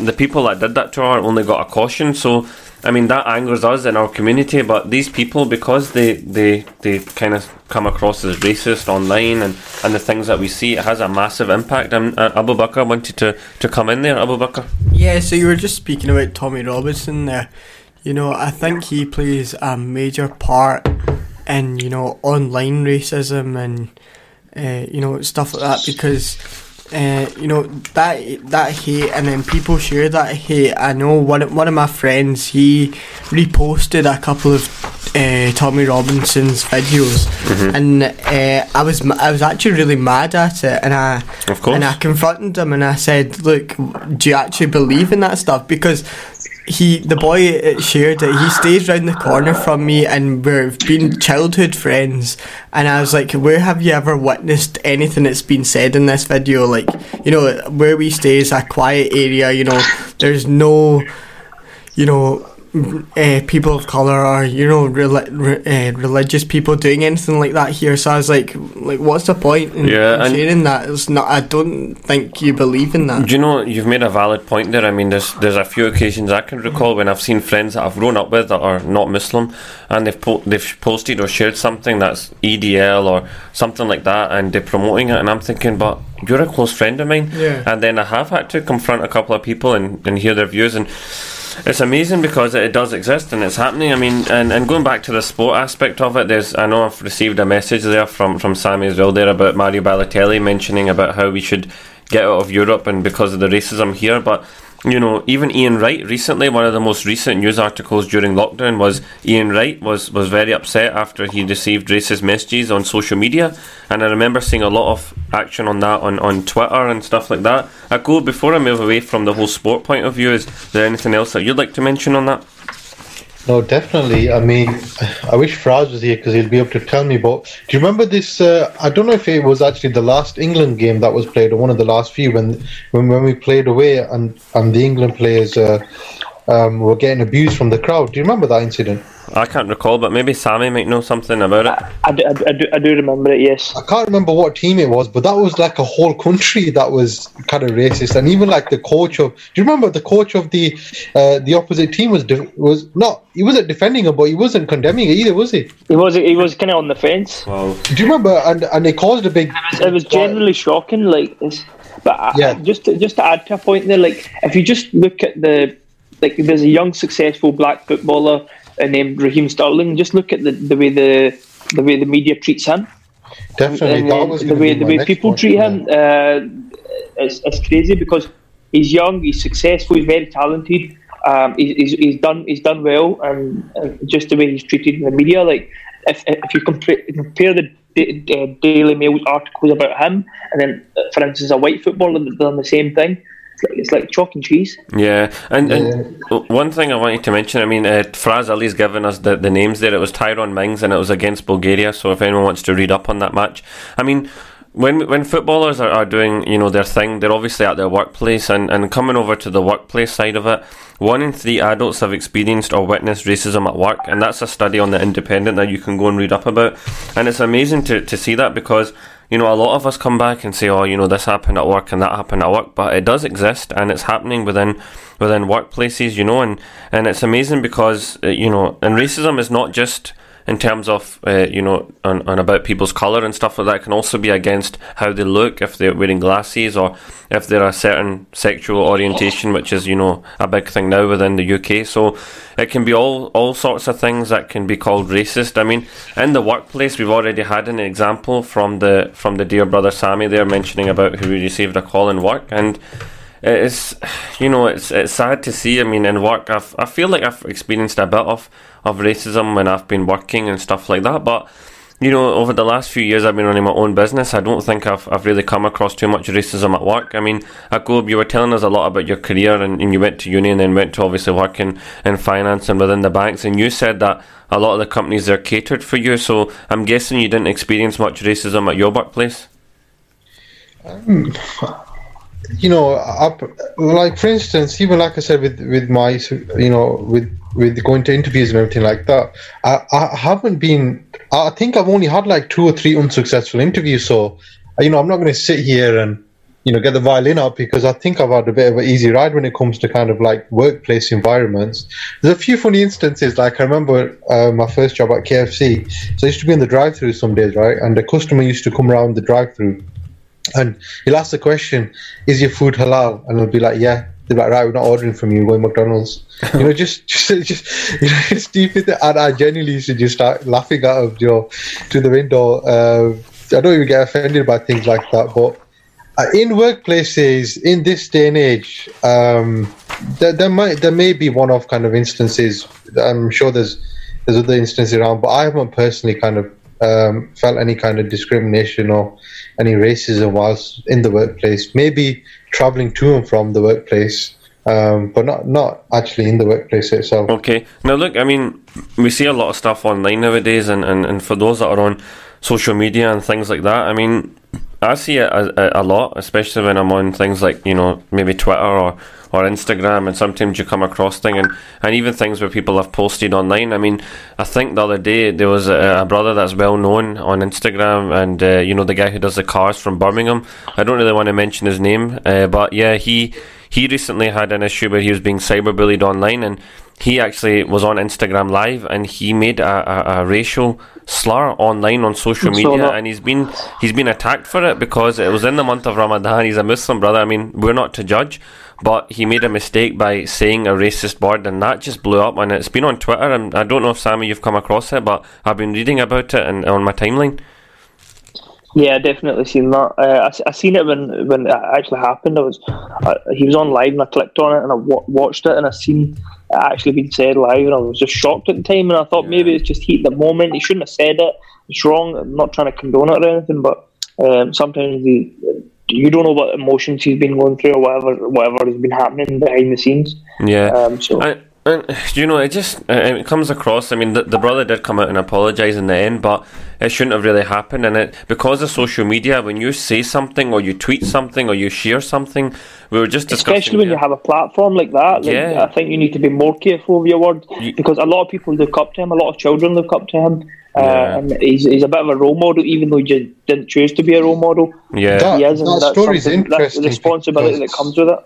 the people that did that to her only got a caution. So I mean that angers us in our community, but these people because they they they kind of come across as racist online and, and the things that we see, it has a massive impact. And uh, Abu Bakr wanted to, to come in there. Abu Bakr. Yeah, so you were just speaking about Tommy Robinson there. You know, I think he plays a major part in you know online racism and uh, you know stuff like that because uh, you know that that hate, and then people share that hate. I know one one of my friends he reposted a couple of uh, Tommy Robinson's videos, mm-hmm. and uh, I was I was actually really mad at it, and I and I confronted him, and I said, "Look, do you actually believe in that stuff?" Because he the boy uh, shared it he stays round the corner from me and we've been childhood friends. And I was like where have you ever witnessed anything that's been said in this video? Like you know where we stay is a quiet area you know there's no you know uh, people of color or you know re- uh, religious people doing anything like that here. So I was like, like, what's the point in, yeah, in sharing that? It's not. I don't think you believe in that. Do you know you've made a valid point there? I mean, there's there's a few occasions I can recall when I've seen friends that I've grown up with that are not Muslim, and they've po- they've posted or shared something that's EDL or something like that, and they're promoting it, and I'm thinking, but you're a close friend of mine, yeah. and then I have had to confront a couple of people and, and hear their views and it's amazing because it does exist and it's happening. I mean, and, and going back to the sport aspect of it, there's I know I've received a message there from from Sammy as well there about Mario Balotelli mentioning about how we should get out of Europe and because of the racism here. But you know, even Ian Wright recently, one of the most recent news articles during lockdown was Ian Wright was, was very upset after he received racist messages on social media. And I remember seeing a lot of action on that on, on Twitter and stuff like that. Akub before I move away from the whole sport point of view, is there anything else that you'd like to mention on that? No, definitely. I mean, I wish Fraz was here because he'll be able to tell me. But do you remember this? Uh, I don't know if it was actually the last England game that was played, or one of the last few when when, when we played away and and the England players uh, um, were getting abused from the crowd. Do you remember that incident? I can't recall, but maybe Sammy might know something about it. I, do, I, do, I, do, I do remember it, yes. I can't remember what team it was, but that was like a whole country that was kind of racist, and even like the coach of. Do you remember the coach of the uh, the opposite team was de- was not he wasn't defending him, but he wasn't condemning it either, was he? He was he was kind of on the fence. Wow. Do you remember? And and it caused a big. It was generally shocking, like this. But I- Yeah. just to, just to add to a point there, like if you just look at the like, there's a young successful black footballer uh, named Raheem Sterling. Just look at the, the way the the way the media treats him. Definitely, and was the way the way people treat him uh, it's, it's crazy because he's young, he's successful, he's very talented. Um, he's, he's, done he's done well, and uh, just the way he's treated in the media, like if, if you compare, compare the Da- Daily Mail articles about him, and then uh, for instance a white footballer that done the same thing, like, it's like chalk and cheese. Yeah, and, and one thing I wanted to mention, I mean, uh, Fraz Ali's given us the, the names there. It was Tyrone Mings and it was against Bulgaria. So if anyone wants to read up on that match, I mean, when when footballers are, are doing you know their thing, they're obviously at their workplace and, and coming over to the workplace side of it. One in three adults have experienced or witnessed racism at work, and that's a study on the Independent that you can go and read up about. And it's amazing to, to see that because you know, a lot of us come back and say, "Oh, you know, this happened at work and that happened at work," but it does exist and it's happening within within workplaces, you know, and and it's amazing because uh, you know, and racism is not just in terms of uh, you know on, on about people's color and stuff like that. It can also be against how they look if they're wearing glasses or if they're a certain sexual orientation, which is you know a big thing now within the UK. So it can be all all sorts of things that can be called racist. I mean, in the workplace, we've already had an example from the from the dear brother Sammy there mentioning about who received a call in work and. It's, you know, it's it's sad to see. I mean, in work, I've, I feel like I've experienced a bit of, of racism when I've been working and stuff like that. But you know, over the last few years I've been running my own business, I don't think I've, I've really come across too much racism at work. I mean, Akub, you were telling us a lot about your career and, and you went to uni and then went to obviously work in, in finance and within the banks, and you said that a lot of the companies are catered for you, so I'm guessing you didn't experience much racism at your workplace? Um, you know, up, like for instance, even like I said with with my, you know, with with going to interviews and everything like that, I, I haven't been. I think I've only had like two or three unsuccessful interviews. So, you know, I'm not going to sit here and you know get the violin up because I think I've had a bit of an easy ride when it comes to kind of like workplace environments. There's a few funny instances. Like I remember uh, my first job at KFC. So I used to be in the drive-through some days, right? And the customer used to come around the drive-through and he'll ask the question, "Is your food halal?" And I'll be like, "Yeah." They're like, "Right, we're not ordering from you. We're going McDonald's." you know, just, just, just, you know, it's stupid. And I genuinely used to just start laughing out of your to the window. Uh, I don't even get offended by things like that, but uh, in workplaces in this day and age, um, there, there might there may be one-off kind of instances. I'm sure there's there's other instances around, but I haven't personally kind of um, felt any kind of discrimination or any racism whilst in the workplace. Maybe traveling to and from the workplace, um, but not not actually in the workplace itself. Okay. Now, look, I mean, we see a lot of stuff online nowadays, and, and, and for those that are on social media and things like that, I mean, I see it a, a, a lot, especially when I'm on things like, you know, maybe Twitter or, or Instagram, and sometimes you come across things, and, and even things where people have posted online. I mean, I think the other day there was a, a brother that's well known on Instagram, and, uh, you know, the guy who does the cars from Birmingham. I don't really want to mention his name, uh, but yeah, he he recently had an issue where he was being cyberbullied online, and he actually was on Instagram Live, and he made a, a, a racial slur online on social media, and he's been he's been attacked for it because it was in the month of Ramadan. He's a Muslim brother. I mean, we're not to judge, but he made a mistake by saying a racist word, and that just blew up. And it's been on Twitter, and I don't know if Sammy you've come across it, but I've been reading about it and on my timeline. Yeah, definitely seen that. Uh, I, I seen it when when it actually happened. I was uh, he was on live and I clicked on it and I w- watched it and I seen it actually being said live and I was just shocked at the time and I thought maybe it's just heat the moment. He shouldn't have said it. It's wrong. I'm not trying to condone it or anything, but um, sometimes the, you don't know what emotions he's been going through or whatever whatever has been happening behind the scenes. Yeah. Um, so I, and you know, it just uh, it comes across. I mean, the, the brother did come out and apologise in the end, but it shouldn't have really happened. And it because of social media, when you say something or you tweet something or you share something, we were just discussing. especially when yeah. you have a platform like that. Like, Yeah. I think you need to be more careful with your words You- because a lot of people look up to him. A lot of children look up to him, uh, and he's, he's a bit of a role model, even though he just didn't choose to be a role model. yeah, That- he is, and that that's story's something- That's the responsibility that comes with it.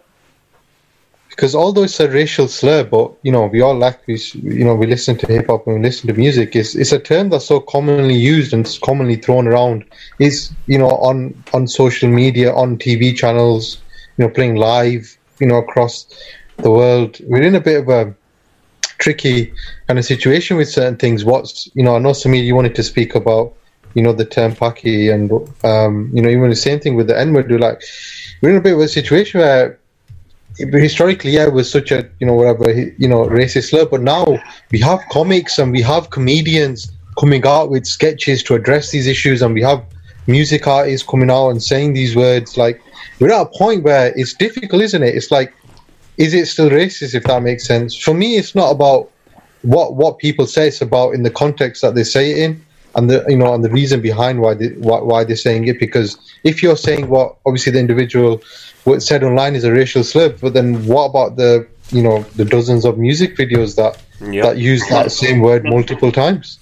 Because although it's a racial slur, but you know we all like we you know we listen to hip hop and we listen to music. It's it's a term that's so commonly used and it's commonly thrown around. Is you know on on social media, on TV channels, you know playing live, you know across the world. We're in a bit of a tricky kind of situation with certain things. What's you know I know Samir you wanted to speak about you know the term Paki and um, you know even the same thing with the N word. We're like we're in a bit of a situation where historically, yeah, it was such a you know whatever you know racist slur. But now we have comics and we have comedians coming out with sketches to address these issues, and we have music artists coming out and saying these words. Like we're at a point where it's difficult, isn't it? It's like, is it still racist? If that makes sense. For me, it's not about what what people say. It's about in the context that they say it in. And the you know and the reason behind why they, why, why they're saying it because if you're saying what obviously the individual what said online is a racial slur, but then what about the you know the dozens of music videos that Yeah. that use that same word multiple times?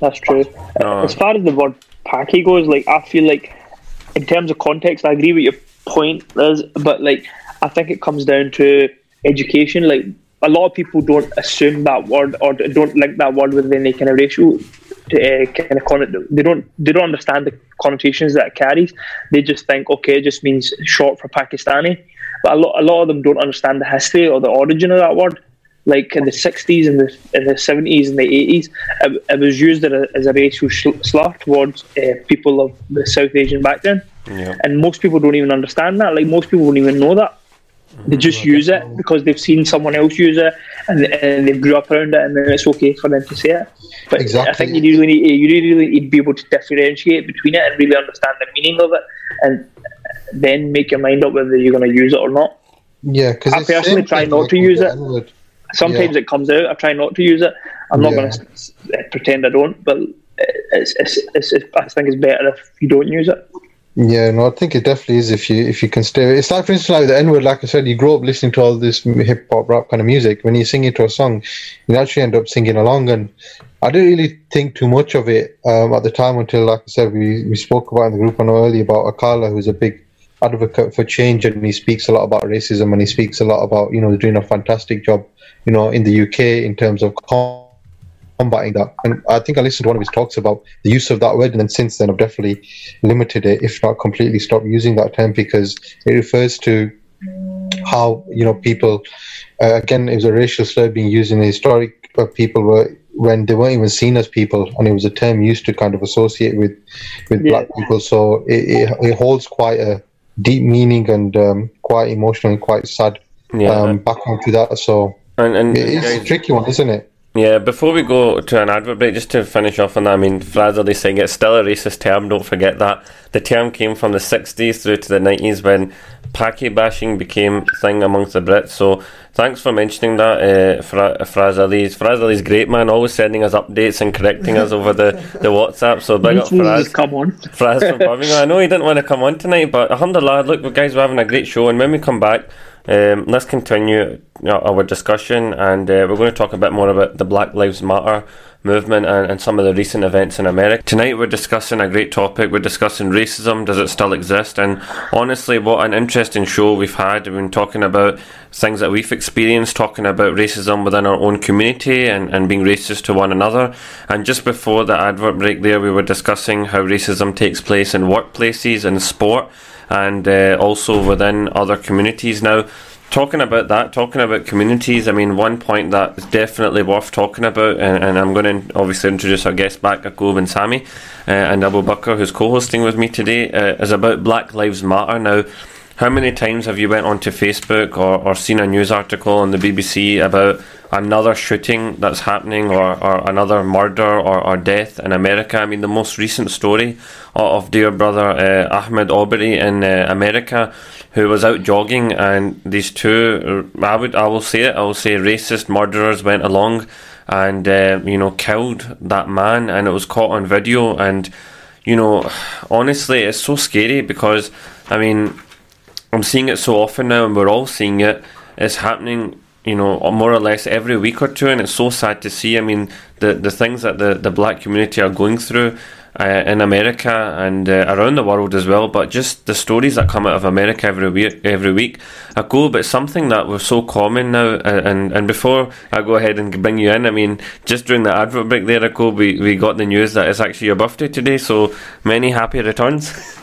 That's true. No. As far as the word Paki goes, like I feel like in terms of context, I agree with your point, Liz, but like I think it comes down to education. Like a lot of people don't assume that word or don't link that word with any kind of racial uh, kind of con- they don't they don't understand the connotations that it carries. They just think okay, it just means short for Pakistani. But a lot a lot of them don't understand the history or the origin of that word. Like in the sixties and the in the seventies and the eighties, it, it was used as a, as a racial slur towards uh, people of the South Asian background, yeah. and most people don't even understand that. Like most people don't even know that. They just use it because they've seen someone else use it and, and they grew up around it, and then it's okay for them to say it. But exactly. I think you really need you really need to be able to differentiate between it and really understand the meaning of it, and then make your mind up whether you're going to use it or not. Yeah, because I personally try not to use it. Sometimes Yeah. it comes out. I try not to use it. I'm not Yeah. going to pretend I don't, but it's, it's, it's, it's, I think it's better if you don't use it. Yeah, no, I think it definitely is if you if you can stay. It's like for instance, like the N word. Like I said, you grow up listening to all this hip hop rap kind of music. When you sing it to a song, you actually end up singing along. And I didn't really think too much of it um, at the time until, like I said, we, we spoke about in the group I know earlier about Akala, who's a big advocate for change, and he speaks a lot about racism, and he speaks a lot about you know doing a fantastic job, you know, in the UK in terms of. Combating that. And I think I listened to one of his talks about the use of that word, and then since then I've definitely limited it, if not completely stopped using that term because it refers to how you know people. Uh, again, it was a racial slur being used in the historic where people were when they weren't even seen as people, and it was a term used to kind of associate with with Yeah. black people. So it, it, it holds quite a deep meaning and um, quite emotional and quite sad Yeah. um, background to that. So and and it is a tricky one, isn't it? Yeah, before we go to an advert break, just to finish off on that, I mean, Fraz Ali saying it's still a racist term, don't forget that. The term came from the 60s through to the 90s when Paki bashing became a thing amongst the Brits. So thanks for mentioning that, uh, Fra- great, man, always sending us updates and correcting us over the, the WhatsApp. So big up Fraz. come on. Fraz from Birmingham. I know he didn't want to come on tonight, but alhamdulillah, look, guys, we're having a great show, and when we come back, um, let's continue our discussion, and uh, we're going to talk a bit more about the Black Lives Matter movement and, and some of the recent events in America. Tonight, we're discussing a great topic. We're discussing racism. Does it still exist? And honestly, what an interesting show we've had. We've been talking about things that we've experienced, talking about racism within our own community and, and being racist to one another. And just before the advert break, there, we were discussing how racism takes place in workplaces and sport and uh, also within other communities. Now, talking about that, talking about communities, I mean, one point that is definitely worth talking about, and, and I'm going to obviously introduce our guests back, Akub and Sami, uh, and Abu Bakr, who's co-hosting with me today, uh, is about Black Lives Matter. Now, how many times have you went onto Facebook or, or seen a news article on the BBC about another shooting that's happening or, or another murder or, or death in America? I mean, the most recent story of, dear brother uh, Ahmaud Arbery in uh, America, who was out jogging, and these two, I would, I will say it, I will say racist murderers went along and uh, you know killed that man, and it was caught on video, and you know, honestly, it's so scary because I mean I'm seeing it so often now, and we're all seeing it. It's happening, you know, more or less every week or two, and it's so sad to see. I mean, the the things that the, the black community are going through uh, in America and uh, around the world as well. But just the stories that come out of America every week, every week, I go. But something that was so common now, uh, and and before Akub ahead and bring you in, I mean, just during the advert break there, I go. We we got the news that it's actually your birthday today, so many happy returns.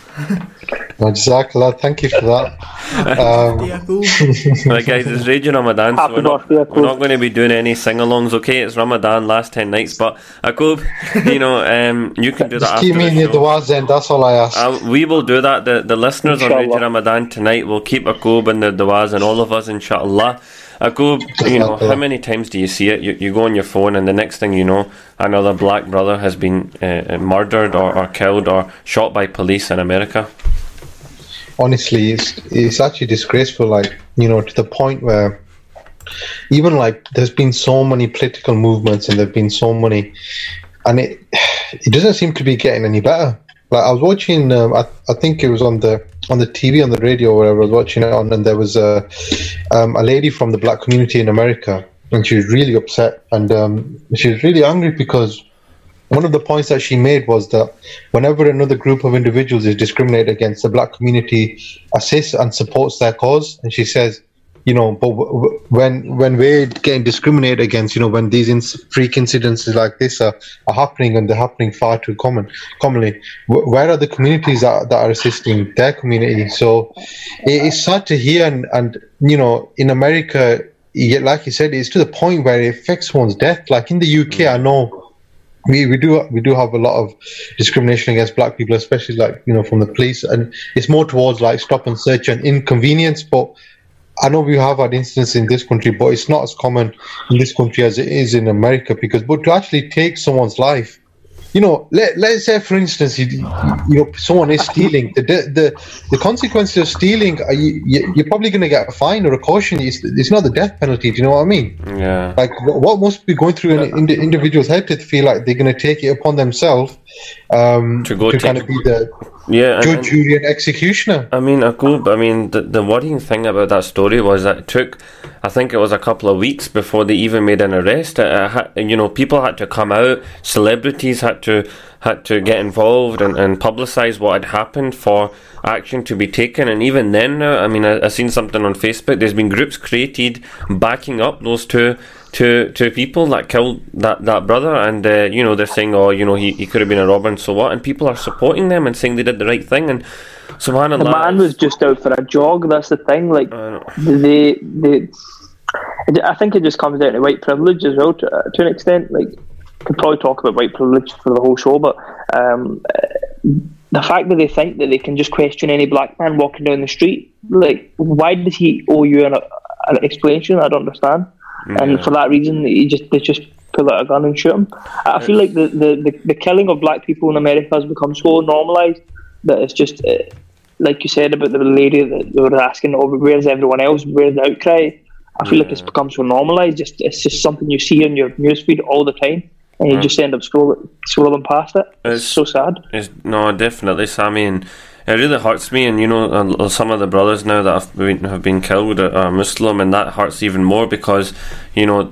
Exactly. Thank you for that. Um, right, guys, it's Raging Ramadan, so we're not, we're not going to be doing any sing-alongs. Okay, it's Ramadan, last ten nights, but Akub, you know, um, you can do that. Just keep me in the was then. That's all I ask. Uh, we will do that. The the listeners on Raging Ramadan tonight will keep Akub in the duas and all of us, inshallah. Akub, you know, how many times do you see it? You, you go on your phone, and the next thing you know, another black brother has been uh, murdered or, or killed or shot by police in America honestly, it's it's actually disgraceful. Like you know, to the point where even like there's been so many political movements and there've been so many, and it it doesn't seem to be getting any better. Like I was watching, um, I, I think it was on the on the TV on the radio where I was watching it on, and there was a um, a lady from the black community in America, and she was really upset and um, she was really angry because one of the points that she made was that whenever another group of individuals is discriminated against, the black community assists and supports their cause. And she says, you know, but when when we're getting discriminated against, you know, when these inc- freak incidences like this are, are happening and they're happening far too common, commonly, where are the communities that, that are assisting their community? So it, it's sad to hear, and, and you know, in America, like you said, it's to the point where it affects one's death. Like in the UK, I mm. know we, we do we do have a lot of discrimination against black people, especially like you know from the police, and it's more towards like stop and search and inconvenience. But I know we have had incidents in this country, but it's not as common in this country as it is in America. Because but to actually take someone's life you know, let, let's say, for instance, you, you know, someone is stealing. The the, the consequences of stealing, are you, you're probably going to get a fine or a caution. It's, it's not the death penalty. Do you know what I mean? Yeah. Like, what must be going through an in, individual's head to feel like they're going to take it upon themselves um, to go to kind of be the yeah, judge, jury, and executioner. I mean, Akub, I mean, the, the worrying thing about that story was that it took, I think it was a couple of weeks before they even made an arrest. It, it had, you know, people had to come out, celebrities had to had to get involved and, and publicise what had happened for action to be taken. And even then, now, I mean, I, I seen something on Facebook. There's been groups created backing up those two to to people that killed that, that brother, and uh, you know they're saying, oh, you know, he, he could have been a robber, and so what? And people are supporting them and saying they did the right thing. And subhanallah, the man was just out for a jog. That's the thing. Like they they. I think it just comes down to white privilege as well, to, to an extent. Like, could probably talk about white privilege for the whole show, but um, the fact that they think that they can just question any black man walking down the street, like, why does he owe you an, an explanation? I don't understand. Yeah. And for that reason, he just they just pull out a gun and shoot him. I feel like the, the, the, the killing of black people in America has become so normalised that it's just, uh, like you said about the lady that they were asking, oh, where's everyone else? Where's the outcry? I feel yeah. like it's become so normalised. Just it's just something you see on your newsfeed all the time and you just end up scrolling, scrolling past it. It's, it's so sad. It's, no, definitely, Sami, and it really hurts me. And you know, some of the brothers now that have been, have been killed are Muslim, and that hurts even more because you know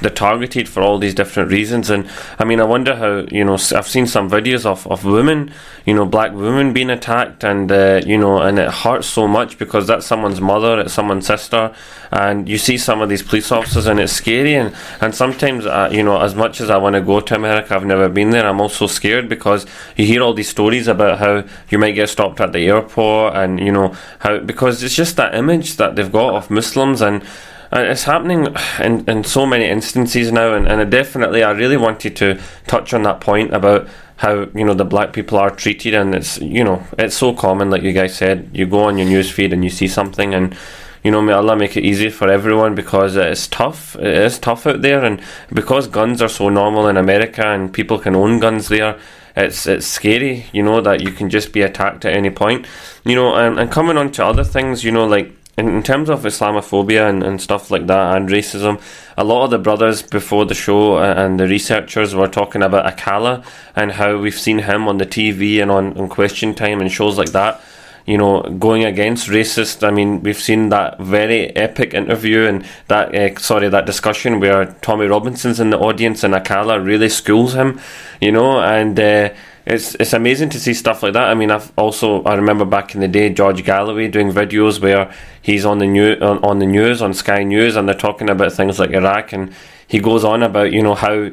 they're targeted for all these different reasons. And I mean, I wonder how you know I've seen some videos of, of women, you know, black women being attacked, and uh, you know, and it hurts so much because that's someone's mother, it's someone's sister, and you see some of these police officers, and it's scary. And and sometimes, uh, you know, as much as I want to go to America, I've never been there. I'm also scared because you hear all these stories about how you might get stopped at the airport, and you know how because it's just that image that they've got of Muslims and and it's happening in, in so many instances now and, and definitely I really wanted to touch on that point about how you know the black people are treated and it's you know it's so common like you guys said. You go on your news feed and you see something and you know may Allah make it easy for everyone because it's tough it is tough out there. And because guns are so normal in America and people can own guns there it's it's scary you know that you can just be attacked at any point. You know and, and coming on to other things you know like in, in terms of Islamophobia and, and stuff like that and racism, a lot of the brothers before the show and the researchers were talking about Akala and how we've seen him on the TV and on, on Question Time and shows like that. You know, going against racist. I mean, we've seen that very epic interview and that uh, sorry that discussion where Tommy Robinson's in the audience and Akala really schools him. You know, and. Uh, it's it's amazing to see stuff like that. I mean, I've also I remember back in the day George Galloway doing videos where he's on the new on, on the news on Sky News and they're talking about things like Iraq and he goes on about you know how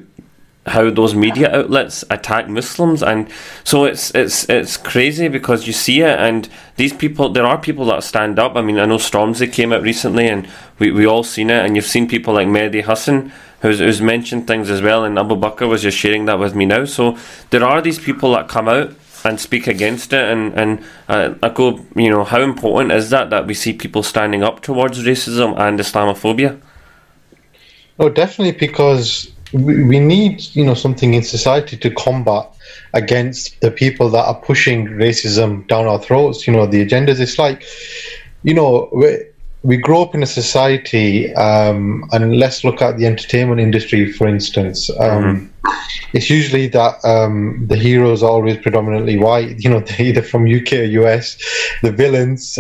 how those media outlets attack Muslims, and so it's it's it's crazy because you see it, and these people, there are people that stand up. I mean, I know Stormzy came out recently, and we we all seen it, and you've seen people like Mehdi Hasan who's, who's mentioned things as well, and Abu Bakr was just sharing that with me now. So there are these people that come out and speak against it, and and uh, Akub, you know, how important is that that we see people standing up towards racism and Islamophobia? Oh, definitely, because we, we need you know something in society to combat against the people that are pushing racism down our throats. You know, the agendas. It's like, you know we grow up in a society, um, and let's look at the entertainment industry, for instance. Um, mm-hmm. It's usually that um, the heroes are always predominantly white, you know, either from UK or US. The villains,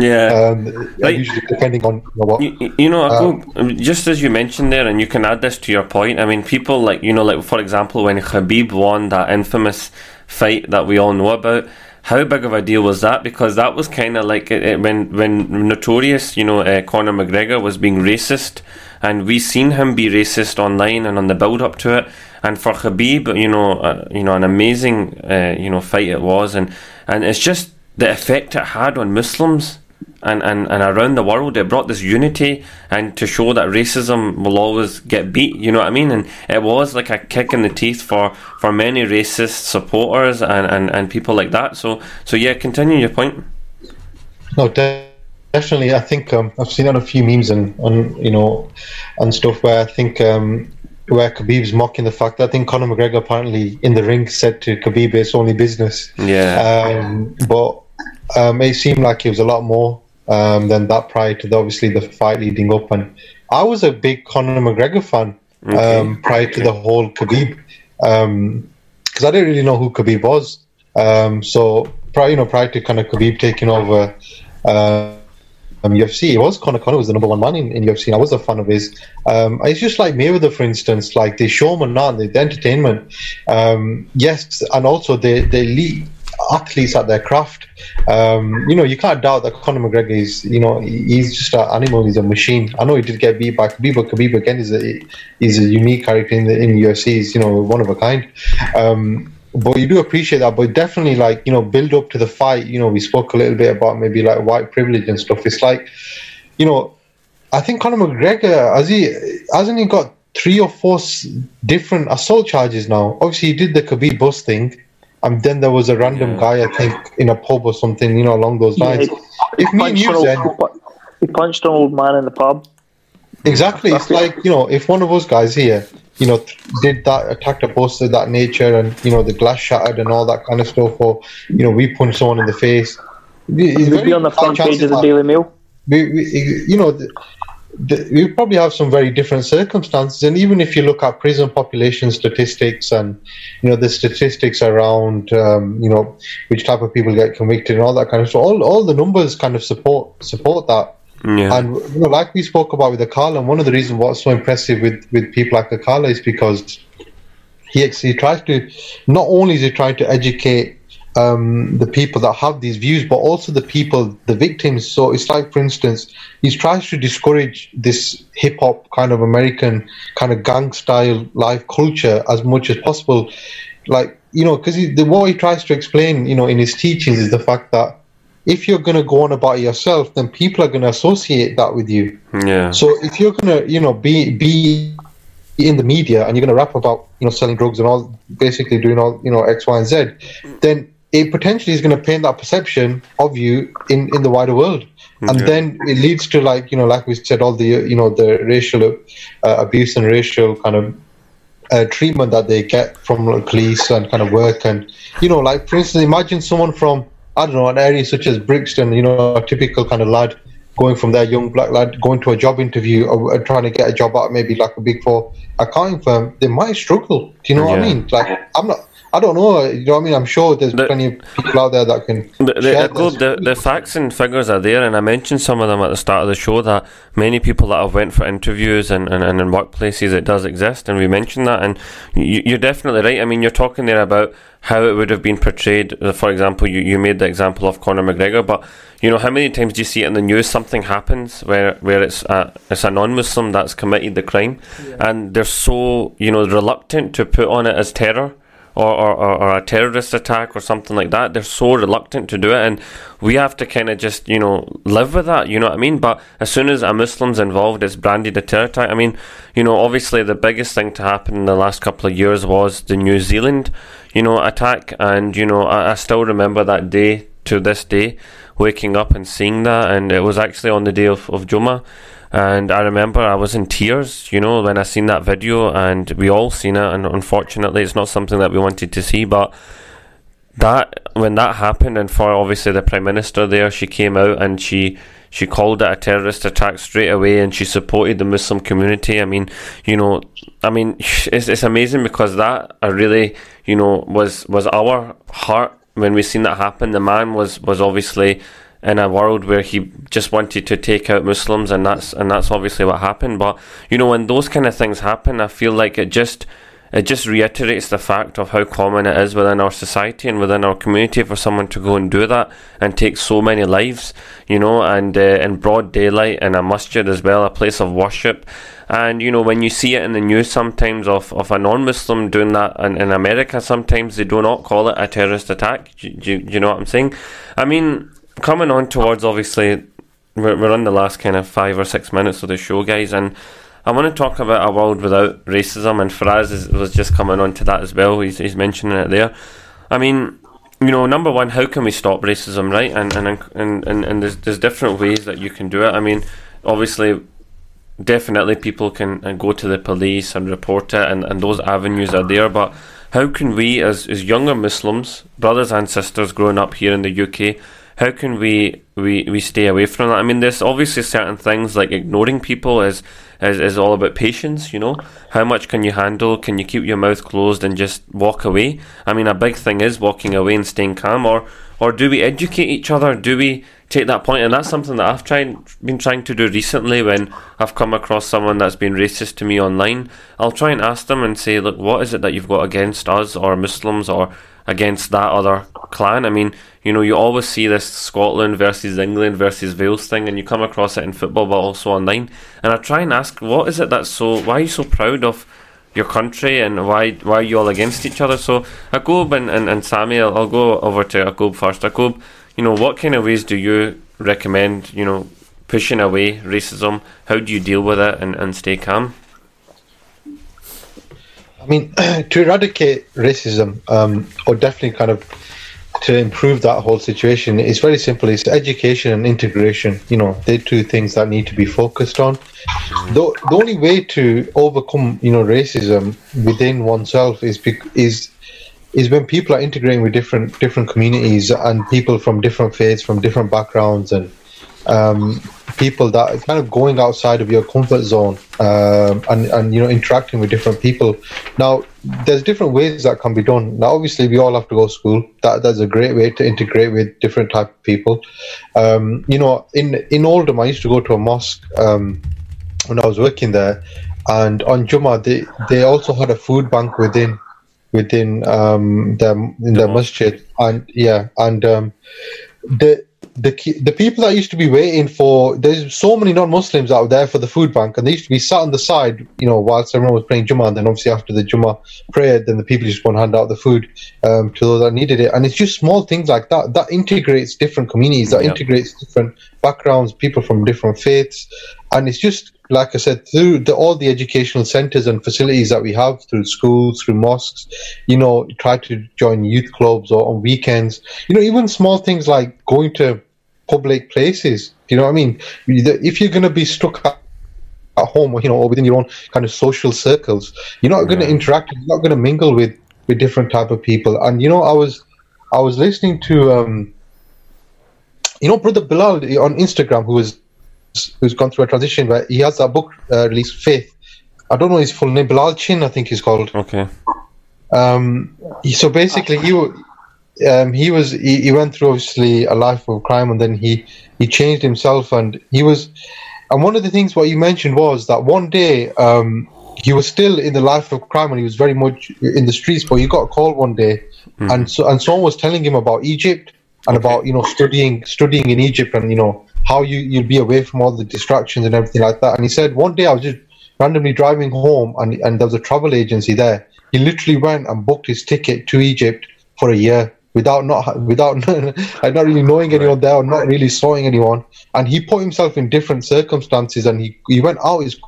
yeah, um, like, usually depending on you know, what. You, you know, um, just as you mentioned there, and you can add this to your point. I mean, people like you know, like for example, when Khabib won that infamous fight that we all know about how big of a deal was that? Because that was kind of like it, it, when when notorious, you know, uh, Conor McGregor was being racist, and we seen him be racist online and on the build up to it. And for Khabib, you know, uh, you know, an amazing, uh, you know, fight it was, and and it's just the effect it had on Muslims and, and, and around the world it brought this unity and to show that racism will always get beat you know what I mean? And it was like a kick in the teeth for, for many racist supporters and, and, and people like that. So so yeah continue your point. No definitely I think um, I've seen on a few memes and on you know and stuff where I think um, where Khabib's mocking the fact that I think Conor McGregor apparently in the ring said to Khabib it's only business. Yeah. Um, but um, it seemed like it was a lot more um, than that prior to the, obviously the fight leading up. And I was a big Conor McGregor fan okay. um, prior to the whole Khabib because um, I didn't really know who Khabib was. Um, so prior, you know, prior to kind of Khabib taking over. Uh, um, UFC. It was Conor Conor was the number one man in, in UFC. I was a fan of his. Um, it's just like Mayweather, for instance, like the showman, not the, the entertainment. Um, yes, and also the the elite athletes at their craft. Um, you know, you can't doubt that Conor McGregor is, you know, he's just an animal. He's a machine. I know he did get beat by Khabib, but Khabib again is a he's a unique character in the in UFC. He's you know one of a kind. Um, but you do appreciate that. But definitely, like you know, build up to the fight. You know, we spoke a little bit about maybe like white privilege and stuff. It's like, you know, I think Conor McGregor has he hasn't he got three or four different assault charges now. Obviously, he did the Khabib bus thing and then there was a random yeah. guy, I think, in a pub or something, you know, along those lines. Yeah, if me and you said, he punched an old man in the pub. Exactly. It's like you know, if one of us guys here, you know, did that, attacked a bus of that nature, and you know, the glass shattered and all that kind of stuff, or you know, we punch someone in the face, it would be on the front page of the Daily Mail. We, we, you know, the, we probably have some very different circumstances. And even if you look at prison population statistics and you know the statistics around um, you know which type of people get convicted and all that kind of stuff, all all the numbers kind of support support that. Yeah. And you know, like we spoke about with Akala, and one of the reasons what's so impressive with, with people like Akala is because he he tries to not only is he trying to educate um, the people that have these views, but also the people, the victims. So it's like, for instance, he tries to discourage this hip hop kind of American kind of gang style life culture as much as possible. Like you know, because the what he tries to explain, you know, in his teachings is the fact that if you're going to go on about yourself, then people are going to associate that with you. Yeah. So if you're going to, you know, be be in the media and you're going to rap about, you know, selling drugs and all, basically doing all, you know, X, Y, and Z, then it potentially is going to paint that perception of you in in the wider world. And Yeah. then it leads to like you know, like we said, all the you know the racial uh, abuse and racial kind of uh, treatment that they get from like, police and kind of work. And you know like for instance imagine someone from i don't know an area such as brixton you know a typical kind of lad going from there young black lad going to a job interview or, or trying to get a job at maybe like a big four accounting firm. They might struggle. Do you know what i mean? Like i'm not i don't know you know what i mean i'm sure there's The- plenty of people out there that can The, the, share Akub, this. the, the facts and figures are there, and I mentioned some of them at the start of the show that many people that have went for interviews and, and, and in workplaces it does exist, and we mentioned that, and you, you're definitely right. I mean, you're talking there about how it would have been portrayed. Uh, For example, you, you made the example of Conor McGregor, but you know how many times do you see it in the news? Something happens where where it's a, it's a non-Muslim that's committed the crime, and they're so you know reluctant to put on it as terror or, or, or, a terrorist attack or something like that. They're so reluctant to do it, and we have to kind of just you know live with that. You know what I mean? But as soon as a Muslim's involved, it's branded a terror attack. I mean, you know, obviously the biggest thing to happen in the last couple of years was the New Zealand, you know, attack, and you know, I, I still remember that day to this day, waking up and seeing that, and it was actually on the day of of Jummah. And I remember I was in tears, you know, when I seen that video, and we all seen it. And unfortunately, it's not something that we wanted to see. But that when that happened, and for obviously the prime minister there, she came out and she she called it a terrorist attack straight away, and she supported the Muslim community. I mean, you know, I mean, it's it's amazing because that I really, you know, was was our heart when we seen that happen. The man was was obviously in a world where he just wanted to take out Muslims, and that's and that's obviously what happened. But you know, when those kind of things happen, I feel like it just it just reiterates the fact of how common it is within our society and within our community for someone to go and do that and take so many lives, you know, and uh, in broad daylight in a masjid as well, a place of worship. And you know, when you see it in the news sometimes of, of a non Muslim doing that in, in America, sometimes they do not call it a terrorist attack. Do, do, do you know what I'm saying? I mean, coming on towards obviously, we're, we're the last kind of five or six minutes of the show, guys, and I want to talk about a world without racism, and Fraz is, was just coming on to that as well. He's, he's mentioning it there. I mean, you know, number one, how can we stop racism, right? And and and and, and there's there's different ways that you can do it. I mean, obviously, definitely people can uh, go to the police and report it, and, and those avenues are there. But how can we, as as younger Muslims, brothers and sisters growing up here in the UK, how can we, we, we stay away from that? I mean, there's obviously certain things like ignoring people is, is is all about patience. You know, how much can you handle? Can you keep your mouth closed and just walk away? I mean, a big thing is walking away and staying calm, or or do we educate each other? Do we take that point? And that's something that I've tried been trying to do recently when I've come across someone that's been racist to me online. I'll try and ask them and say, look, what is it that you've got against us or Muslims or against that other clan? I mean, you know, you always see this Scotland versus England versus Wales thing, and you come across it in football, but also online. And I try and ask, what is it that's so? Why are you so proud of? your country and why why are you all against each other? So Akub and, and, and Sammy, I'll, I'll go over to Akub first. Akub, you know, what kind of ways do you recommend, you know, pushing away racism? How do you deal with it and, and stay calm? I mean, to eradicate racism, um, or definitely kind of to improve that whole situation, it's very simple. It's education and integration. You know, they're two things that need to be focused on. The, the only way to overcome, you know, racism within oneself is is is when people are integrating with different different communities and people from different faiths, from different backgrounds, and um, people that are kind of going outside of your comfort zone um, and and you know interacting with different people. Now, there's different ways that can be done. Now, obviously, we all have to go to school. That that's a great way to integrate with different type of people. Um, you know, in in Oldham, I used to go to a mosque um, when I was working there, and on juma they they also had a food bank within within um, the in the masjid, and yeah, and um, the the the people that used to be waiting for there's so many non-Muslims out there for the food bank, and they used to be sat on the side, you know, whilst everyone was praying Jummah, and then obviously after the Jummah prayer, then the people just want to hand out the food um, to those that needed it, and it's just small things like that that integrates different communities, that integrates different backgrounds, people from different faiths, and it's just like I said, through the, all the educational centres and facilities that we have through schools, through mosques, you know, try to join youth clubs or on weekends, you know, even small things like going to public places. You know what I mean? If you're going to be stuck at, at home, or, you know, or within your own kind of social circles, you're not going to Yeah. interact. You're not going to mingle with with different type of people. And you know, I was I was listening to um, you know, brother Bilal on Instagram, who was who's gone through a transition, where he has that book uh, released, Faith. I don't know his full name, Bilal Chin, I think he's called. Okay. Um, so basically, he um, he was he, he went through obviously a life of crime, and then he he changed himself, and he was. And one of the things what you mentioned was that one day um, he was still in the life of crime, and he was very much in the streets. But he got a call one day, and so and someone was telling him about Egypt and about you know studying studying in Egypt, and you know how you you'll be away from all the distractions and everything like that. And he said one day I was just randomly driving home, and and there was a travel agency there. He literally went and booked his ticket to Egypt for a year without not without like not really knowing anyone there or not really sawing anyone. And he put himself in different circumstances, and he he went out his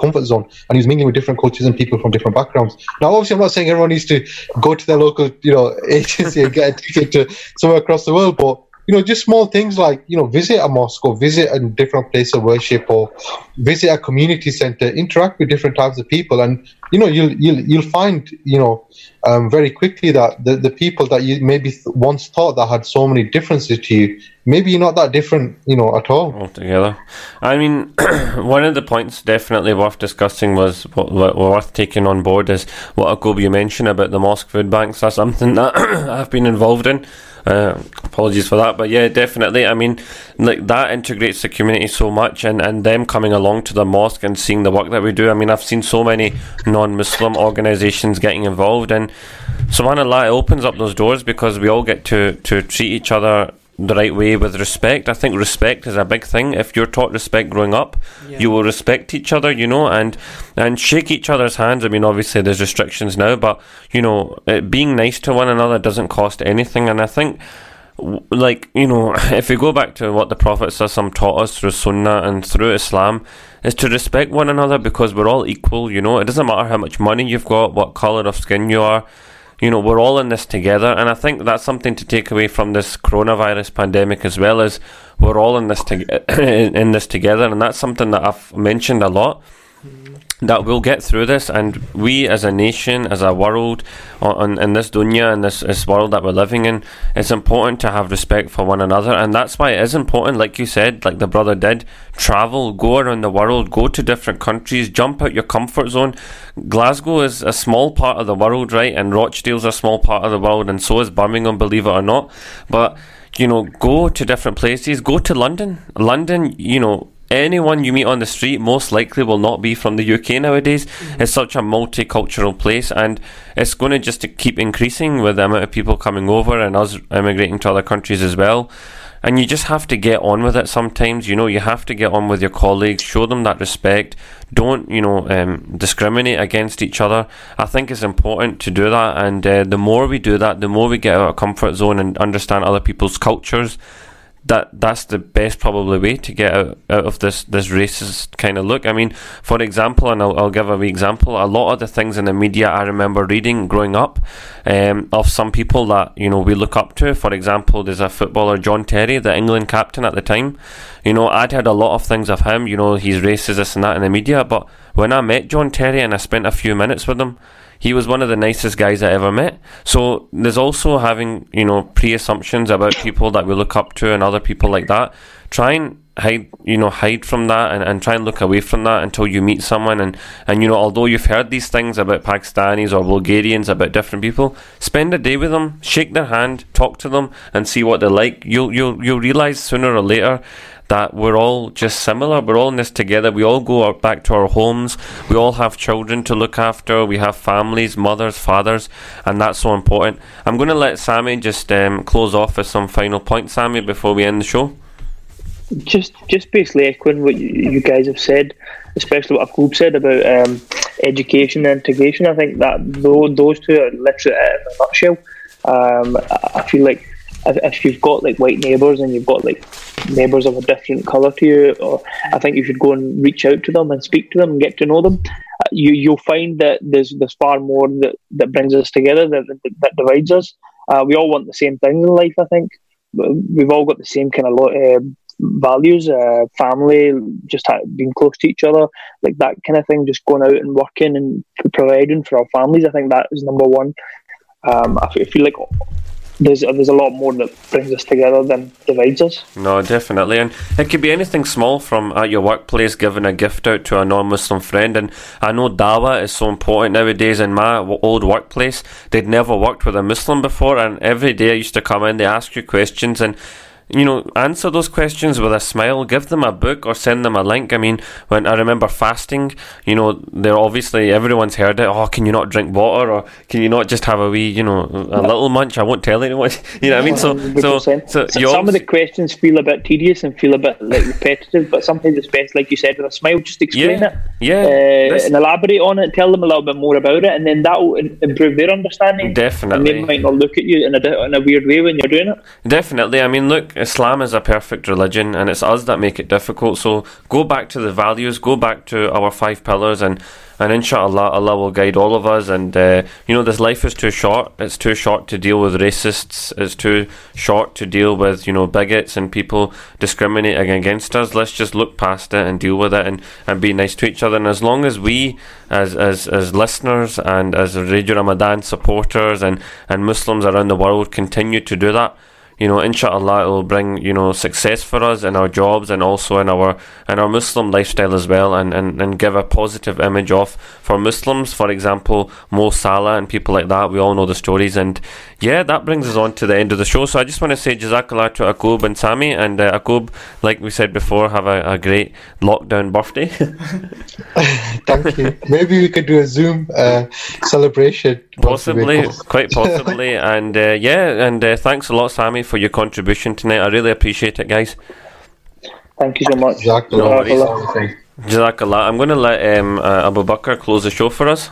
comfort zone and he was mingling with different cultures and people from different backgrounds. Now, obviously, I'm not saying everyone needs to go to their local, you know, agency and get a ticket to somewhere across the world, but you know, just small things like you know, visit a mosque or visit a different place of worship or visit a community center, interact with different types of people, and you know, you'll you'll you'll find you know um, very quickly that the, the people that you maybe once thought that had so many differences to you, maybe you're not that different, you know, at all. altogether. I mean, one of the points definitely worth discussing was what, worth taking on board is what Akub you mentioned about the mosque food banks. That's something that I've been involved in. Uh, apologies for that, but yeah, definitely. I mean, like that integrates the community so much, and, and them coming along to the mosque and seeing the work that we do. I mean, I've seen so many non-Muslim organisations getting involved, and subhanallah, it opens up those doors because we all get to to treat each other the right way with respect. I think respect is a big thing. If you're taught respect growing up, you will respect each other, you know, and and shake each other's hands. I mean, obviously there's restrictions now, but you know, it, being nice to one another doesn't cost anything. And I think, like you know, if we go back to what the Prophet Sallallahu taught us through Sunnah and through Islam, is to respect one another because we're all equal. You know, it doesn't matter how much money you've got, what color of skin you are you know we're all in this together. And i think that's something to take away from this coronavirus pandemic as well as we're all in this to- in, in this together. And that's something that i've mentioned a lot that we'll get through this and we as a nation as a world on, in this dunya in this, this world that we're living in it's important to have respect for one another and that's why it is important like you said like the brother did travel go around the world go to different countries jump out your comfort zone. Glasgow is a small part of the world right and rochdale's a small part of the world and so is birmingham believe it or not. But you know go to different places go to london. London you know anyone you meet on the street most likely will not be from the UK nowadays. It's such a multicultural place and it's going to just to keep increasing with the amount of people coming over and us immigrating to other countries as well. And you just have to get on with it sometimes, you know, you have to get on with your colleagues, show them that respect, don't, you know, um, discriminate against each other. I think it's important to do that, and uh, the more we do that, the more we get out of our comfort zone and understand other people's cultures, that that's the best probably way to get out, out of this this racist kind of look. I mean, for example, and I'll, I'll give a wee example. A lot of the things in the media I remember reading growing up um, of some people that you know we look up to. For example, there's a footballer John Terry, the England captain at the time. You know, I'd heard a lot of things of him. You know, he's racist, this and that in the media. But when I met John Terry and I spent a few minutes with him, he was one of the nicest guys I ever met. So there's also having, you know, pre assumptions about people that we look up to and other people like that. Try and hide you know hide from that and, and try and look away from that until you meet someone and and you know although you've heard these things about Pakistanis or Bulgarians about different people spend a day with them shake their hand talk to them and see what they're like you'll you'll you'll realize sooner or later that we're all just similar. We're all in this together. We all go back to our homes. We all have children to look after. We have families, mothers, fathers, and that's so important. I'm going to let Sammy just um, close off with some final points, Sammy, before we end the show just just basically echoing what you, guys have said, especially what Akub said about um, education and integration. I think that those, two are literally in a nutshell. Um, I feel like if, you've got like white neighbours and you've got like neighbours of a different colour to you, or I think you should go and reach out to them and speak to them and get to know them. Uh, you you'll find that there's there's far more that, that brings us together that, that, that divides us. Uh, we all want the same thing in life. I think we've all got the same kind of uh, values, uh, family, just being close to each other, like that kind of thing. Just going out and working and providing for our families. I think that is number one. Um, I feel like there's there's a lot more that brings us together than divides us. No, definitely, and it could be anything small from at your workplace, giving a gift out to a non-Muslim friend. And I know dawa is so important nowadays. In my old workplace, they'd never worked with a Muslim before, and every day I used to come in, they ask you questions, and you know, answer those questions with a smile. Give them a book or send them a link. I mean, when I remember fasting, you know, they're obviously everyone's heard it. Oh, can you not drink water, or can you not just have a wee, you know, a little munch? I won't tell anyone. You know what I mean? So, so, so, so some of the questions feel a bit tedious and feel a bit like repetitive, but sometimes it's best, like you said, with a smile. Just explain yeah, it, yeah, uh, and elaborate on it. Tell them a little bit more about it, and then that will improve their understanding. Definitely, and they might not look at you in a in a weird way when you're doing it. Definitely. I mean, look, Islam is a perfect religion, and it's us that make it difficult. So go back to the values, go back to our five pillars, and and inshallah, Allah will guide all of us. And uh, you know, this life is too short. It's too short to deal with racists. It's too short to deal with you know bigots and people discriminating against us. Let's just look past it and deal with it, and, and be nice to each other. And as long as we, as as as listeners and as Radio Ramadan supporters and and Muslims around the world, continue to do that you know, inshallah, it will bring you know success for us in our jobs and also in our in our Muslim lifestyle as well, and, and, and give a positive image off for Muslims. For example, Mo Salah and people like that. We all know the stories, and yeah, that brings us on to the end of the show. So I just want to say Jazakallah to Akub and Sami, and uh, Akub, like we said before, have a, a great lockdown birthday. Thank you. Maybe we could do a Zoom uh, celebration. Possibly, quite possibly, and uh, yeah, and uh, thanks a lot, Sami, for your contribution tonight. I really appreciate it, guys. Thank you so much. Jazakallah. Jazakallah. I'm going to let um, uh, Abu Bakr close the show for us.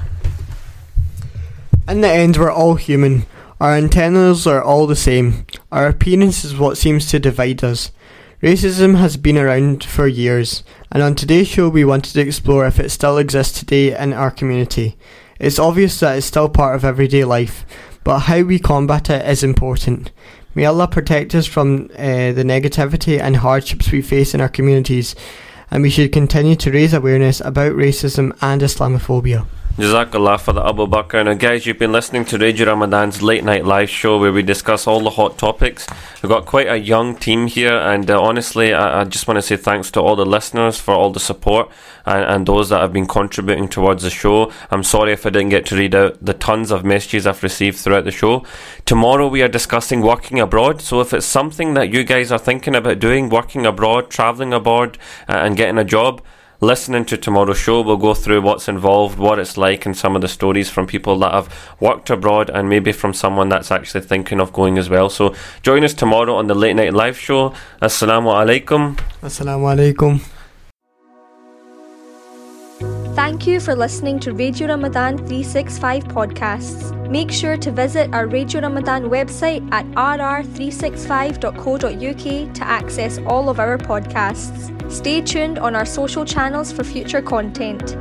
In the end, we're all human. Our antennas are all the same. Our appearance is what seems to divide us. Racism has been around for years, and on today's show, we wanted to explore if it still exists today in our community. It's obvious that it's still part of everyday life, but how we combat it is important. May Allah protect us from uh, the negativity and hardships we face in our communities, and we should continue to raise awareness about racism and Islamophobia. Jazakallah for the Abu Bakr. Now, guys, you've been listening to Radio Ramadan's late night live show where we discuss all the hot topics. We've got quite a young team here, and uh, honestly, I, I, just want to say thanks to all the listeners for all the support and, and, those that have been contributing towards the show. I'm sorry if I didn't get to read out the tons of messages I've received throughout the show. Tomorrow, we are discussing working abroad. So, if it's something that you guys are thinking about doing, working abroad, traveling abroad, uh, and getting a job, listening to tomorrow's show, we'll go through what's involved, what it's like, and some of the stories from people that have worked abroad and maybe from someone that's actually thinking of going as well. So join us tomorrow on the Late Night Live Show. Assalamu alaikum. Assalamu alaikum. Thank you for listening to Radio Ramadan 365 podcasts. Make sure to visit our Radio Ramadan website at rr365.co.uk to access all of our podcasts. Stay tuned on our social channels for future content.